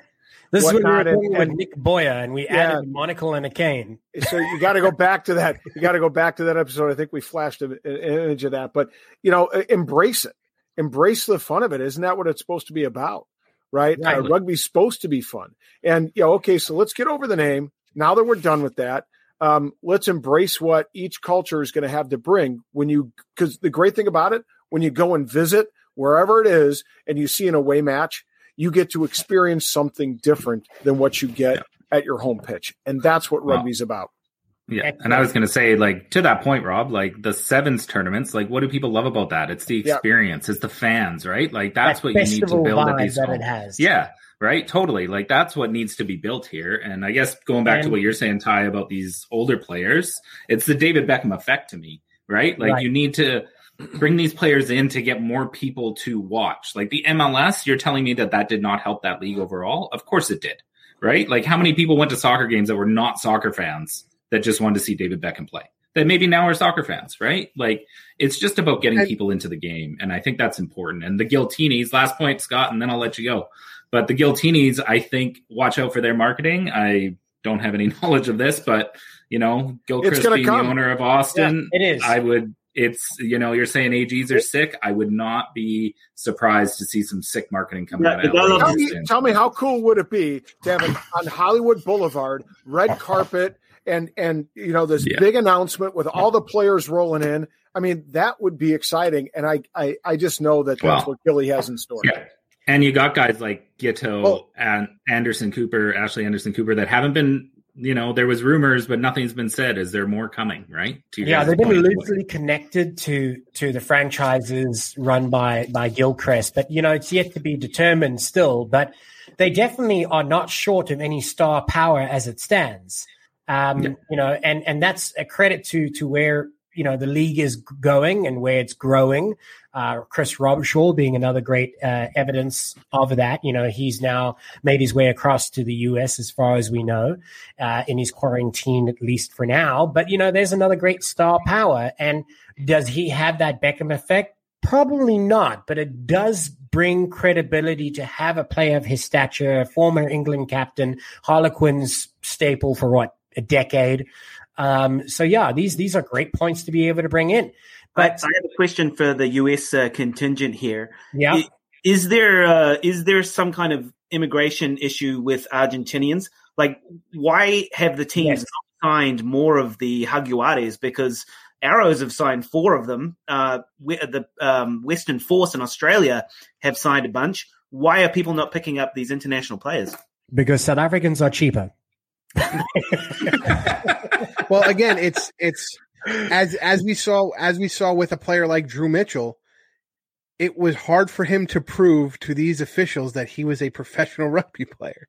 This is what we were doing with Nick Boya, and we yeah. added a monocle and a cane. So you got to go back to that. You got to go back to that episode. I think we flashed an image of that, but you know, embrace it, embrace the fun of it. Isn't that what it's supposed to be about? Right? right. Uh, rugby's supposed to be fun, and you know, okay, so let's get over the name. Now that we're done with that, um, let's embrace what each culture is going to have to bring. When you because the great thing about it when you go and visit wherever it is and you see an away match you get to experience something different than what you get yeah. at your home pitch. And that's what rugby's about. Yeah and i was going to say like to that point rob like the sevens tournaments like what do people love about that? It's the experience yeah. it's the fans right? Like that's that what you need to build at these that it has. yeah right? Totally. Like that's what needs to be built here. And I guess going back and, to what you're saying, Ty, about these older players, it's the David Beckham effect to me, right? Like right. you need to bring these players in to get more people to watch. Like the MLS, you're telling me that that did not help that league overall? Of course it did, right? Like how many people went to soccer games that were not soccer fans that just wanted to see David Beckham play? That maybe now are soccer fans, right? Like it's just about getting people into the game. And I think that's important. And the Giltinis, last point, Scott, and then I'll let you go. But the Giltinis, I think, watch out for their marketing. I don't have any (laughs) knowledge of this, but you know, Gilchrist being come. the owner of Austin, yeah, it is. I would. It's you know, you're saying AGs are sick. I would not be surprised to see some sick marketing coming yeah, out of LA. Tell me, tell me, how cool would it be to have an, on Hollywood Boulevard, red carpet, and and you know this yeah. big announcement with all the players rolling in. I mean, that would be exciting, and I I, I just know that that's what Gilly has in store. Yeah. And you got guys like Giteau oh. and Anderson Cooper, Ashley Anderson Cooper, that haven't been. You know, there was rumors, but nothing's been said. Is there more coming? Right? yeah, they've been loosely connected to to the franchises run by by Gilchrist, but you know, it's yet to be determined still. But they definitely are not short of any star power as it stands. Um, yeah. You know, and and that's a credit to to where you know the league is going and where it's growing. Uh, Chris Robshaw being another great uh, evidence of that. You know, he's now made his way across to the US as far as we know, uh, in his quarantine at least for now. But you know, there's another great star power, and does he have that Beckham effect? Probably not, but it does bring credibility to have a player of his stature, former England captain, Harlequins staple for what a decade. Um, so yeah, these these are great points to be able to bring in. But I have a question for the U.S. Uh, contingent here. Yeah, is, is there uh, is there some kind of immigration issue with Argentinians? Like, why have the teams yes. signed more of the Jaguares? Because Arrows have signed four of them. Uh, the um, Western Force in Australia have signed a bunch. Why are people not picking up these international players? Because South Africans are cheaper. (laughs) well, again, it's it's as as we saw as we saw with a player like Drew Mitchell. it was hard for him to prove to these officials that he was a professional (laughs) rugby player.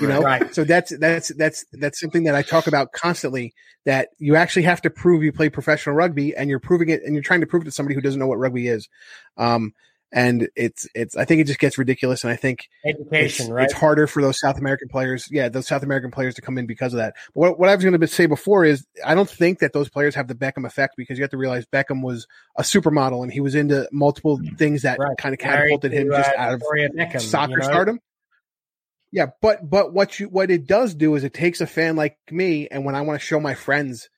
You know, right. so that's that's that's that's something that I talk about constantly. That you actually have to prove you play professional rugby, and you're proving it, and you're trying to prove it to somebody who doesn't know what rugby is. Um, and it's it's I think it just gets ridiculous, and I think education, it's, right? It's harder for those South American players, yeah, those South American players to come in because of that. But what, what I was going to say before is I don't think that those players have the Beckham effect because you have to realize Beckham was a supermodel and he was into multiple mm. things that right. kind of catapulted to, him just uh, out of Beckham, soccer you know? stardom. Yeah, but but what you what it does do is it takes a fan like me, and when I want to show my friends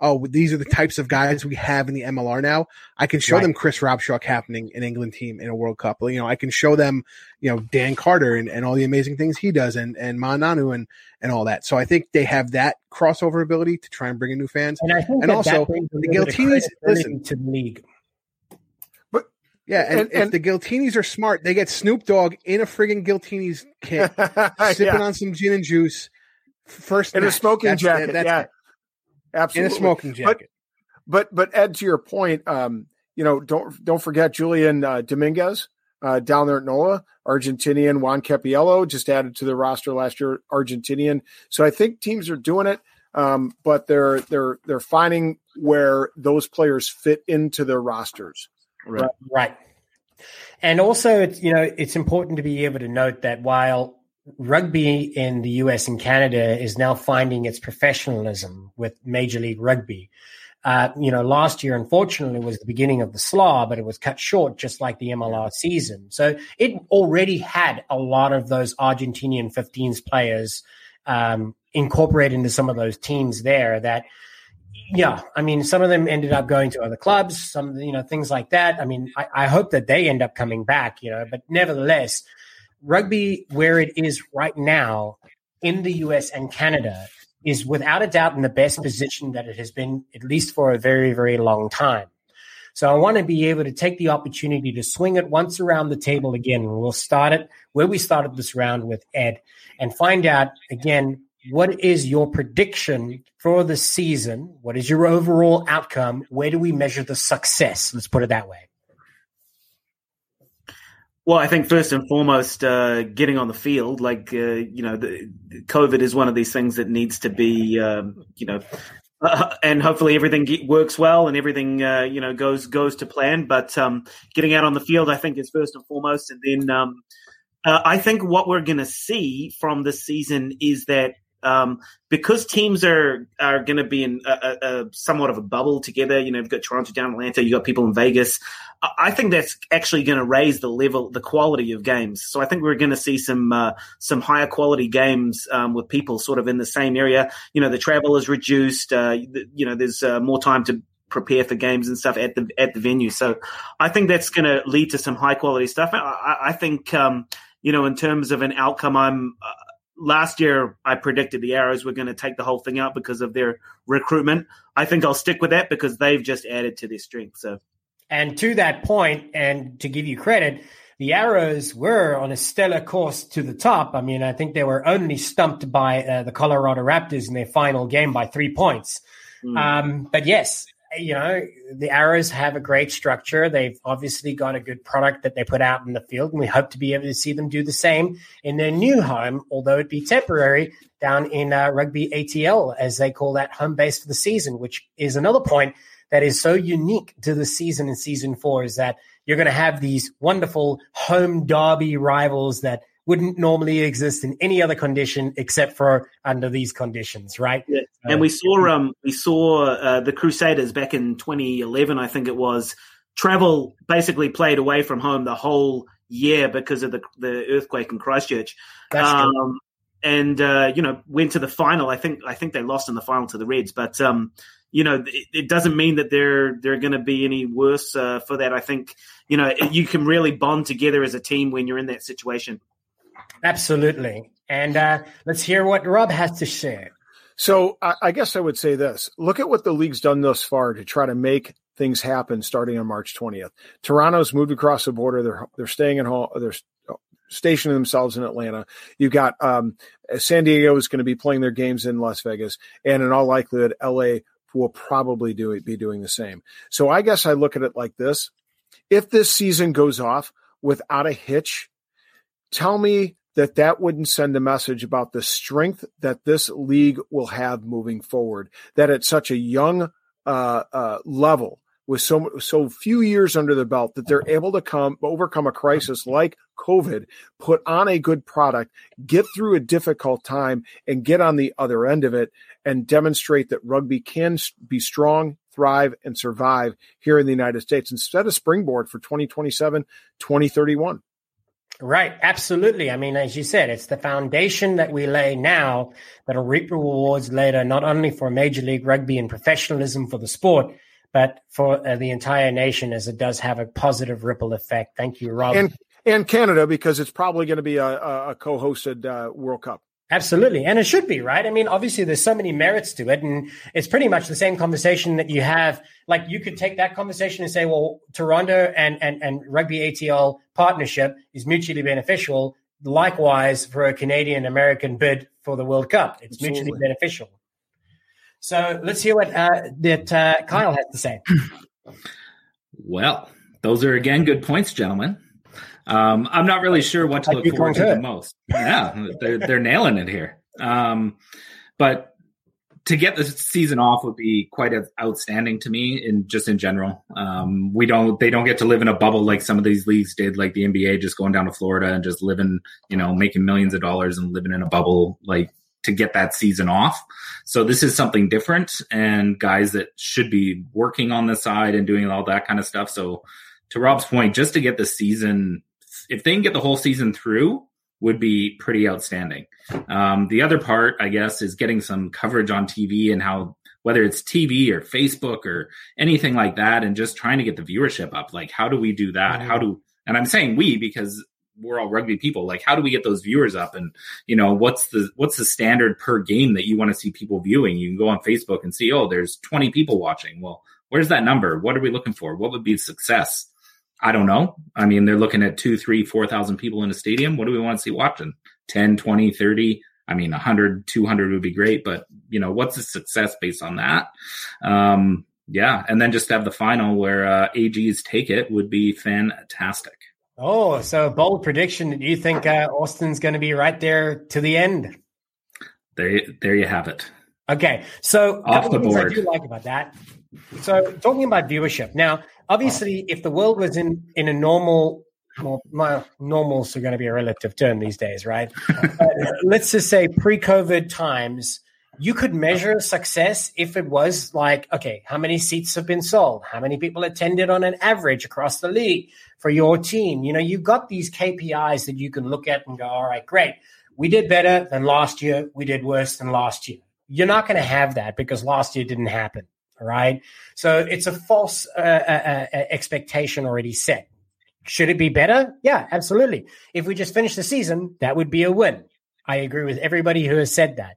oh, these are the types of guys we have in the MLR now. I can show right. them Chris Robshaw happening in England team in a World Cup. You know, I can show them, you know, Dan Carter and, and all the amazing things he does and, and Ma'a Nonu and, and all that. So I think they have that crossover ability to try and bring in new fans. And, I think and also the Giltinis listen to the league. But yeah, and, and, and, if the Giltinis are smart, they get Snoop Dogg in a friggin' Giltinis (laughs) kit, sipping yeah. on some gin and juice. First in match. a smoking that's, jacket. That's, yeah absolutely. In a smoking jacket. But, but, but Ed, to your point, um, you know, don't don't forget Julian uh, Dominguez uh, down there at NOLA, Argentinian Juan Cappiello just added to the roster last year, Argentinian. So I think teams are doing it, um, but they're they're they're finding where those players fit into their rosters. Right. right. And also, it's you know, it's important to be able to note that while rugby in the US and Canada is now finding its professionalism with Major League Rugby. Uh, you know, last year, unfortunately, was the beginning of the SLAR, but it was cut short, just like the MLR season. So it already had a lot of those Argentinian 15s players um, incorporated into some of those teams there that, yeah, I mean, some of them ended up going to other clubs, some, you know, things like that. I mean, I, I hope that they end up coming back, you know, but nevertheless, rugby where it is right now in the US and Canada is without a doubt in the best position that it has been, at least for a very, very long time. So I want to be able to take the opportunity to swing it once around the table again. We'll start it where we started this round with Ed and find out again what is your prediction for the season? What is your overall outcome? Where do we measure the success? Let's put it that way. Well, I think first and foremost, uh, getting on the field, like uh, you know, the, COVID is one of these things that needs to be, um, you know, uh, and hopefully everything works well and everything, uh, you know, goes goes to plan. But um, getting out on the field, I think, is first and foremost, and then um, uh, I think what we're going to see from this season is that um, because teams are are going to be in a, a, a, somewhat of a bubble together. You know, you've got Toronto down Atlanta, you have got people in Vegas. I think that's actually going to raise the level, the quality of games. So I think we're going to see some uh, some higher quality games um, with people sort of in the same area. You know, the travel is reduced. Uh, you know, there's uh, more time to prepare for games and stuff at the at the venue. So I think that's going to lead to some high quality stuff. I, I think um, you know, in terms of an outcome, I'm last year I predicted the Arrows were going to take the whole thing out because of their recruitment. I think I'll stick with that because they've just added to their strength. So, and to that point, and to give you credit, the Arrows were on a stellar course to the top. I mean, I think they were only stumped by uh, the Colorado Raptors in their final game by three points. Mm. Um, but yes, you know, the Arrows have a great structure. They've obviously got a good product that they put out in the field, and we hope to be able to see them do the same in their new home, although it be temporary, down in uh, Rugby ATL, as they call that home base for the season, which is another point that is so unique to the season in season four is that you're going to have these wonderful home derby rivals that – wouldn't normally exist in any other condition except for under these conditions, right? Yeah. And we saw um we saw uh, the Crusaders back in 2011, I think it was. Travel basically played away from home the whole year because of the the earthquake in Christchurch. Um, and uh, you know went to the final. I think I think they lost in the final to the Reds, but um, you know it, it, doesn't mean that they're they're going to be any worse uh, for that. I think you know you can really bond together as a team when you're in that situation. Absolutely. And uh, let's hear what Rob has to say. So I, I, guess I would say this: look at what the league's done thus far to try to make things happen. Starting on March 20th, Toronto's moved across the border. They're they're staying at home. They're stationing themselves in Atlanta. You got um, San Diego is going to be playing their games in Las Vegas, and in all likelihood, LA will probably do it, be doing the same. So I guess I look at it like this: if this season goes off without a hitch, tell me that that wouldn't send a message about the strength that this league will have moving forward. That at such a young uh, uh, level, with so so few years under the belt that they're able to come overcome a crisis like COVID, put on a good product, get through a difficult time, and get on the other end of it, and demonstrate that rugby can be strong, thrive, and survive here in the United States instead of springboard for 2027, 2031. Right, absolutely. I mean, as you said, it's the foundation that we lay now that'll reap rewards later, not only for Major League Rugby and professionalism for the sport, but for uh, the entire nation as it does have a positive ripple effect. Thank you, Rob. And, and Canada, because it's probably going to be a, a co hosted uh, World Cup. Absolutely. And it should be, right? I mean, obviously there's so many merits to it. And it's pretty much the same conversation that you have. Like you could take that conversation and say, well, Toronto and, and, and rugby ATL partnership is mutually beneficial. Likewise for a Canadian American bid for the World Cup. It's Absolutely. mutually beneficial. So let's hear what uh, that uh, Kyle has to say. (clears throat) Well, those are again good points, gentlemen. Um, I'm not really sure what to look forward to the most. Yeah, they're they're nailing it here. Um, but to get the season off would be quite outstanding to me in just in general. Um, we don't they don't get to live in a bubble like some of these leagues did, like the NBA, just going down to Florida and just living, you know, making millions of dollars and living in a bubble like to get that season off. So this is something different and guys that should be working on the side and doing all that kind of stuff. So to Rob's point, just to get the season, if they can get the whole season through, would be pretty outstanding. Um, the other part, I guess, is getting some coverage on TV and how whether it's TV or Facebook or anything like that, and just trying to get the viewership up. Like, how do we do that? How do and I'm saying we because we're all rugby people. Like, how do we get those viewers up? And you know, what's the what's the standard per game that you want to see people viewing? You can go on Facebook and see, oh, there's 20 people watching. Well, where's that number? What are we looking for? What would be success? I don't know. I mean, they're looking at two, three, 4,000 people in a stadium. What do we want to see watching? 10, 20, 30? I mean, 100, 200 would be great, but you know, what's the success based on that? Um, yeah. And then just have the final where uh, AGs take it would be fantastic. Oh, so bold prediction. Do you think uh, Austin's going to be right there to the end? There, there you have it. Okay, so off the board. I do like about that. So talking about viewership now, obviously, if the world was in in a normal, well, my normals are going to be a relative term these days, right? (laughs) let's just say pre-COVID times you could measure success if it was like, okay, how many seats have been sold? How many people attended on an average across the league for your team? You know, you've got these KPIs that you can look at and go, all right, great. We did better than last year. We did worse than last year. You're not going to have that because last year didn't happen. Right. So it's a false uh, uh, uh, expectation already set. Should it be better? Yeah, absolutely. If we just finish the season, that would be a win. I agree with everybody who has said that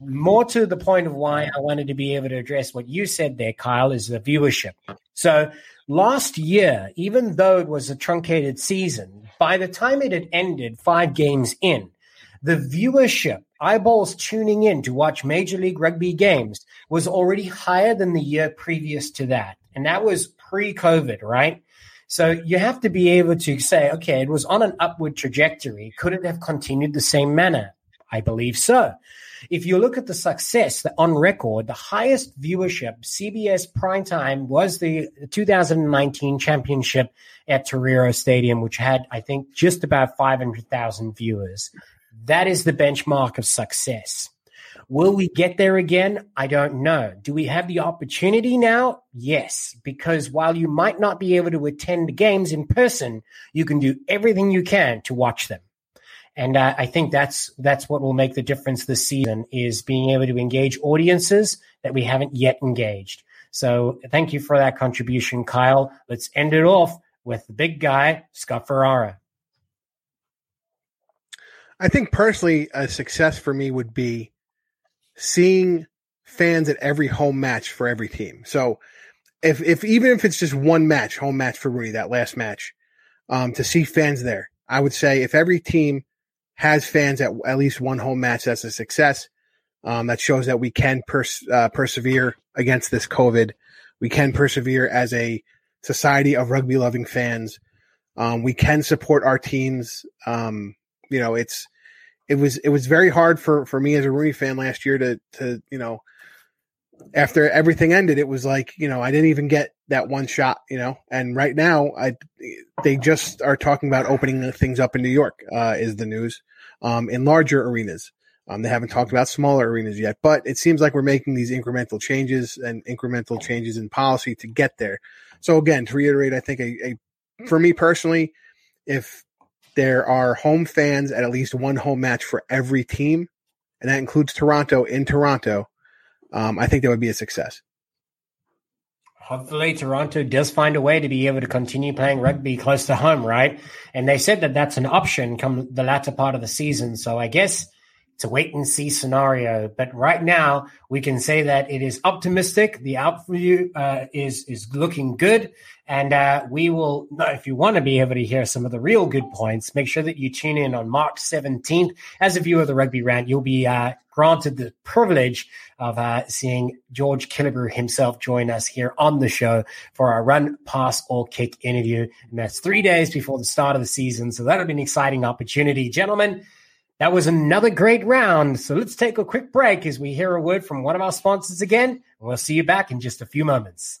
more to the point of why I wanted to be able to address what you said there, Kyle, is the viewership. So last year, even though it was a truncated season, by the time it had ended five games in, the viewership, eyeballs tuning in to watch Major League Rugby games, was already higher than the year previous to that. And that was pre COVID, right? So you have to be able to say, okay, it was on an upward trajectory. Could it have continued the same manner? I believe so. If you look at the success on record, the highest viewership CBS primetime was the 2019 championship at Torero Stadium, which had, I think, just about 500,000 viewers. That is the benchmark of success. Will we get there again? I don't know. Do we have the opportunity now? Yes, because while you might not be able to attend games in person, you can do everything you can to watch them. And uh, I think that's that's what will make the difference this season is being able to engage audiences that we haven't yet engaged. So thank you for that contribution, Kyle. Let's end it off with the big guy, Scott Ferrara. I think personally, a success for me would be seeing fans at every home match for every team. So if if even if it's just one match, home match for RUNY, that last match, um, to see fans there, I would say if every team has fans at at least one home match. That's a success. Um, that shows that we can pers- uh, persevere against this COVID. We can persevere as a society of rugby loving fans. Um, we can support our teams. Um, you know, it's it was it was very hard for for me as a RUNY fan last year to to you know after everything ended, it was like you know I didn't even get that one shot, you know. And right now, I they just are talking about opening things up in New York. Uh, is the news um, in larger arenas. Um, they haven't talked about smaller arenas yet, but it seems like we're making these incremental changes and incremental changes in policy to get there. So again, to reiterate, I think a, a for me personally, if there are home fans at at least one home match for every team, and that includes Toronto in Toronto, um, I think that would be a success. Hopefully, Toronto does find a way to be able to continue playing rugby close to home, right? And they said that that's an option come the latter part of the season. So I guess it's a wait and see scenario. But right now, we can say that it is optimistic. The outview uh, is is looking good, and uh, we will. If you want to be able to hear some of the real good points, make sure that you tune in on March seventeenth. As a viewer of the Rugby Rant, you'll be uh, granted the privilege of uh, seeing George Killebrew himself join us here on the show for our run, pass, or kick interview. And that's three days before the start of the season. So that'll be an exciting opportunity. Gentlemen, that was another great round. So let's take a quick break as we hear a word from one of our sponsors again. And We'll see you back in just a few moments.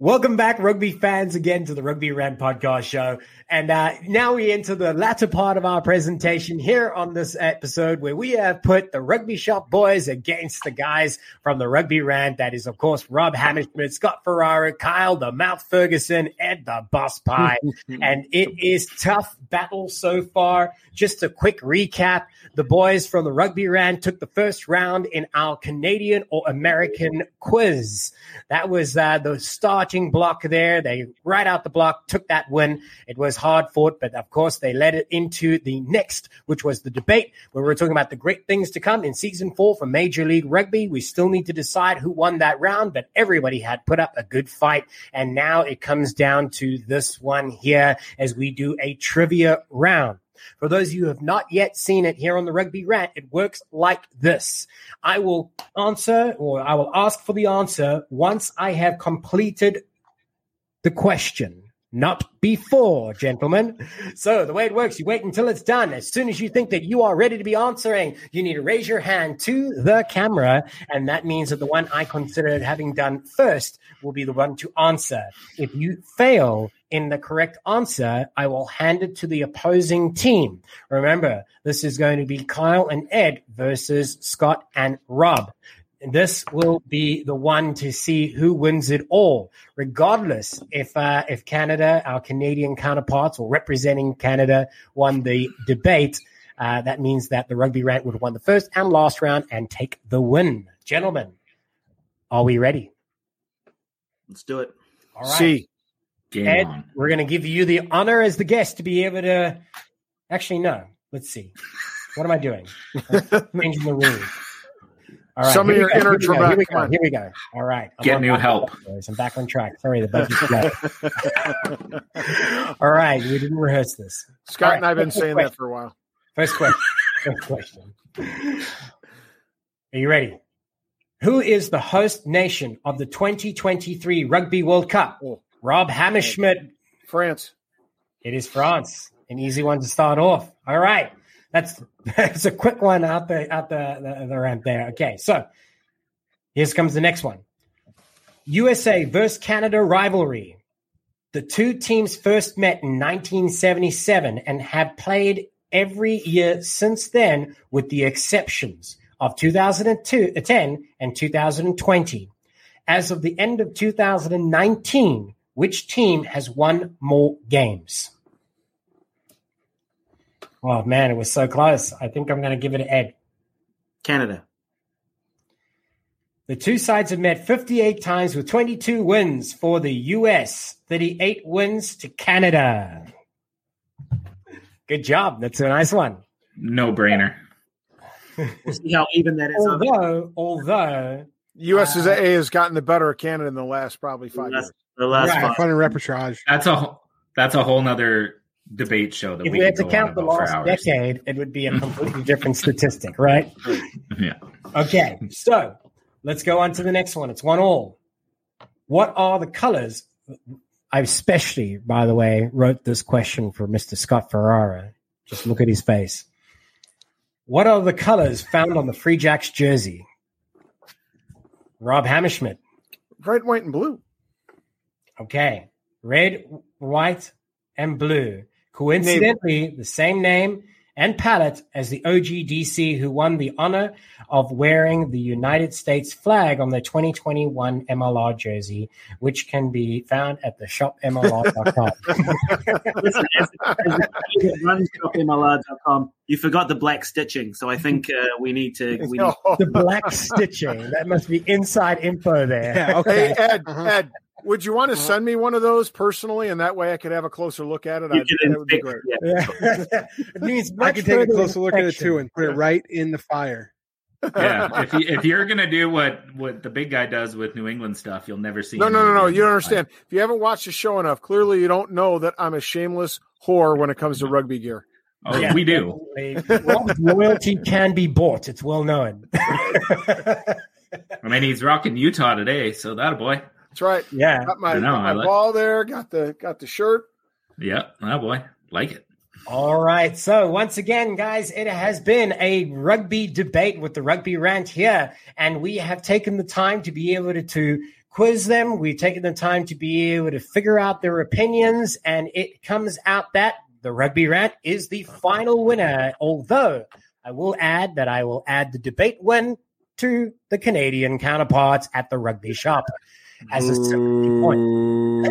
Welcome back, rugby fans, again to the Rugby Rant podcast show. And uh, now we enter the latter part of our presentation here on this episode where we have put the Rugby Shop boys against the guys from the Rugby Rant. That is, of course, Rob Hammerschmidt, Scott Ferrara, Kyle the Mouth Ferguson, Ed the Boss Pye. (laughs) and it is tough battle so far. Just a quick recap. The boys from the Rugby Rant took the first round in our Canadian or American quiz. That was uh, the block there. They right out the block took that win. It was hard fought, but of course they led it into the next, which was the debate where we are talking about the great things to come in season four for Major League Rugby. We still need to decide who won that round, but everybody had put up a good fight. And now it comes down to this one here as we do a trivia round. For those of you who have not yet seen it here on the Rugby Rant, it works like this. I will answer or I will ask for the answer once I have completed the question. Not before, gentlemen. So the way it works, you wait until it's done. As soon as you think that you are ready to be answering, you need to raise your hand to the camera. And that means that the one I consider having done first will be the one to answer. If you fail in the correct answer, I will hand it to the opposing team. Remember, this is going to be Kyle and Ed versus Scott and Rob this will be the one to see who wins it all, regardless if uh, if Canada, our Canadian counterparts, or representing Canada, won the debate. Uh, that means that the rugby rant would have won the first and last round and take the win. Gentlemen, are we ready? Let's do it. All right. See. Ed, on. we're going to give you the honor as the guest to be able to. Actually, no. Let's see. What am I doing? (laughs) Changing the rules. All right, Some of your inner Here we go. Here we go. All right. I'm Get new help. I'm back on track. Sorry, the budget's (laughs) low. All right. We didn't rehearse this. Scott right, and I have been saying question. that for a while. First question. (laughs) First question. Are you ready? Who is the host nation of the 2023 Rugby World Cup? Oh. Rob Hammerschmidt. France. It is France. An easy one to start off. All right. That's that's a quick one out the out the, the, the ramp there. Okay, so here comes the next one. USA versus Canada rivalry. The two teams first met in 1977 and have played every year since then, with the exceptions of 2010 and 2020. Uh, As of the end of 2019, which team has won more games? Oh man, it was so close. I think I'm going to give it to Ed. Canada. The two sides have met 58 times with 22 wins for the US, 38 wins to Canada. Good job. That's a nice one. No brainer. We'll see how even that is. Although, although USAA uh, has gotten the better of Canada in the last probably five the last, years. The last yeah, fun and repertoire. That's a that's a whole nother debate show that if we, we had to count the last decade, it would be a completely different statistic, right? (laughs) Yeah. Okay, so let's go on to the next one. It's one all. What are the colors? I especially, by the way, wrote this question for Mr. Scott Ferrara. Just look at his face. What are the colors found on the Free Jacks jersey? Rob Hammerschmidt. Red, white, and blue. Okay. Red, white, and blue. Coincidentally, the same name and palette as the OGDC, who won the honor of wearing the United States flag on their 2021 MLR jersey, which can be found at the shopmlr.com. (laughs) Listen, as, as as runs shopmlr.com, you forgot the black stitching, so I think uh, we need to. We need, (laughs) the black stitching. That must be inside info there. Yeah, okay. Hey Ed, Uh-huh. Ed, would you want to uh-huh. send me one of those personally, and that way I could have a closer look at it? I'd, that would be inspect- great. yeah. Yeah. (laughs) it means I much can take a closer look at it too and put it right in the fire. yeah. (laughs) If you, if you're gonna do what what the big guy does with New England stuff, you'll never see. No, no, no, no. You don't understand. If you haven't watched the show enough, clearly you don't know that I'm a shameless whore when it comes to mm-hmm. rugby gear. Oh, Yeah, we do. definitely. Loyalty can be bought. It's well known. (laughs) I mean, he's rocking Utah today, so that a boy. That's right. yeah. Got my, I know, got my like- ball there. Got the got the shirt. Yeah, oh, that boy. Like it. All right. So once again, guys, it has been a rugby debate with the rugby rant here, and we have taken the time to be able to, to quiz them. We've taken the time to be able to figure out their opinions, and it comes out that the rugby rant is the final winner. Although I will add that I will add the debate win to the Canadian counterparts at the rugby shop as a point.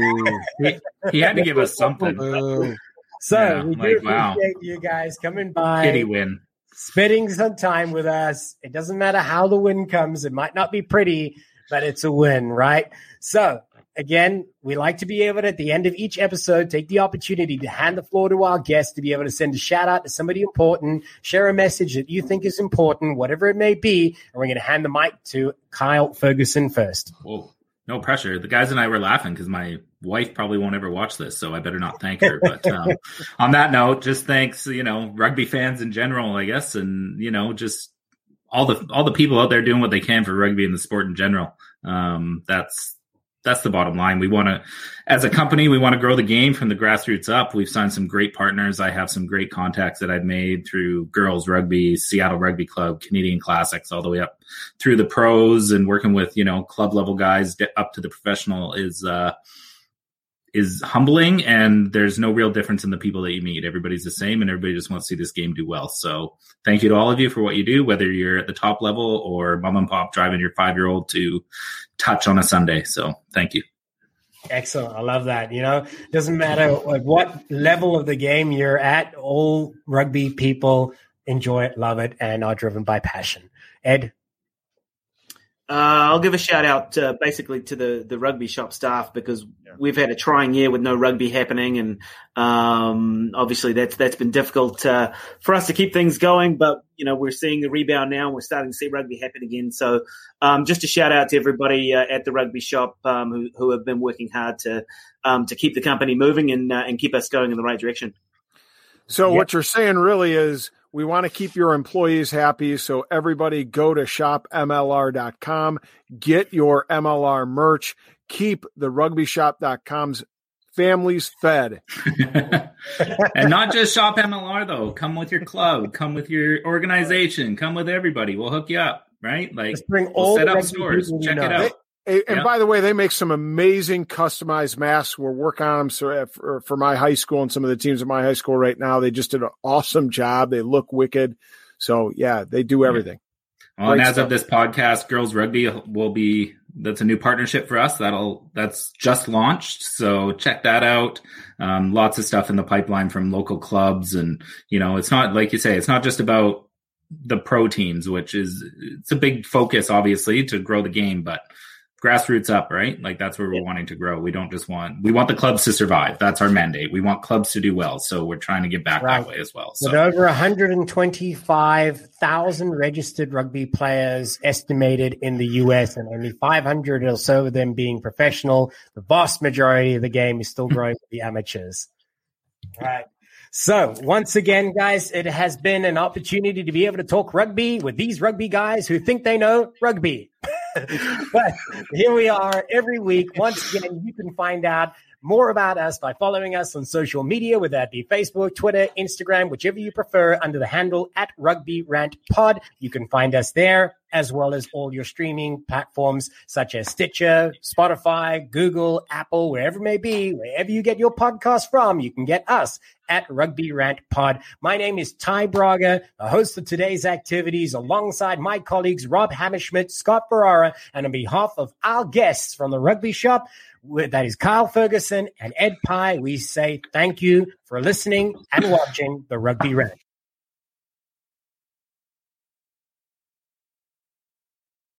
He, he had to give us something. (laughs) So Yeah, we do like, wow. appreciate you guys coming by. Pity win. spending some time with us. It doesn't matter how the win comes. It might not be pretty, but it's a win, right? So again, we like to be able to, at the end of each episode, take the opportunity to hand the floor to our guests to be able to send a shout out to somebody important, share a message that you think is important, whatever it may be. And we're going to hand the mic to Kyle Ferguson first. Whoa. No pressure. The guys and I were laughing because my wife probably won't ever watch this, so I better not thank her. But um, (laughs) on that note, just thanks, you know, rugby fans in general, I guess, and you know, just all the all the people out there doing what they can for rugby and the sport in general. Um, that's that's the bottom line. We want to, as a company, we want to grow the game from the grassroots up. We've signed some great partners. I have some great contacts that I've made through girls rugby, Seattle Rugby Club, Canadian Classics, all the way up through the pros and working with you know club level guys up to the professional is uh is humbling and there's no real difference in the people that you meet everybody's the same and everybody just wants to see this game do well so thank you to all of you for what you do whether you're at the top level or mom and pop driving your five year old to touch on a sunday so thank you Excellent. I love that. You know, doesn't matter what level of the game you're at, all rugby people enjoy it, love it, and are driven by passion. Ed, Uh, I'll give a shout out uh, basically to the, the rugby shop staff because we've had a trying year with no rugby happening, and um, obviously that's that's been difficult uh, for us to keep things going. But you know we're seeing the rebound now, and we're starting to see rugby happen again. So um, just a shout out to everybody uh, at the rugby shop um, who who have been working hard to um, to keep the company moving and uh, and keep us going in the right direction. So Yep. what you're saying really is we want to keep your employees happy. So everybody go to shopmlr.com, get your MLR merch, keep the rugbyshop.com's families fed. (laughs) and not just shop mlr though. Come with your club. Come with your organization. Come with everybody. We'll hook you up right? Like Just bring we'll all set the up stores. check it know. out And, and by the way, they make some amazing customized masks. We're working on them uh, for, for my high school and some of the teams at my high school right now. They just did an awesome job. They look wicked. So yeah, they do everything. Well, and as stuff. of this podcast, girls rugby will be that's a new partnership for us. That'll that's just launched, so check that out. Um, lots of stuff in the pipeline from local clubs, and you know, it's not like you say, it's not just about the pro teams, which is it's a big focus, obviously, to grow the game, but grassroots up, right? Like that's where we're wanting to grow. We don't just want we want the clubs to survive. That's our mandate. We want clubs to do well. So we're trying to get back right. that way as well. So. With over 125,000 registered rugby players estimated in the US and only 500 or so of them being professional, the vast majority of the game is still growing with the amateurs. Right. So, once again, guys, it has been an opportunity to be able to talk rugby with these rugby guys who think they know rugby. (laughs) (laughs) but here we are every week. Once again, you can find out more about us by following us on social media, whether that be Facebook, Twitter, Instagram, whichever you prefer, under the handle at Rugby Rant Pod. You can find us there, as well as all your streaming platforms such as Stitcher, Spotify, Google, Apple, wherever it may be, wherever you get your podcast from, you can get us at Rugby Rant Pod. My name is Ty Braga, the host of today's activities, alongside my colleagues Rob Hammerschmidt, Scott Ferrara, and on behalf of our guests from the Rugby Shop, that is Kyle Ferguson and Ed Pye. We say thank you for listening and watching the Rugby Rant.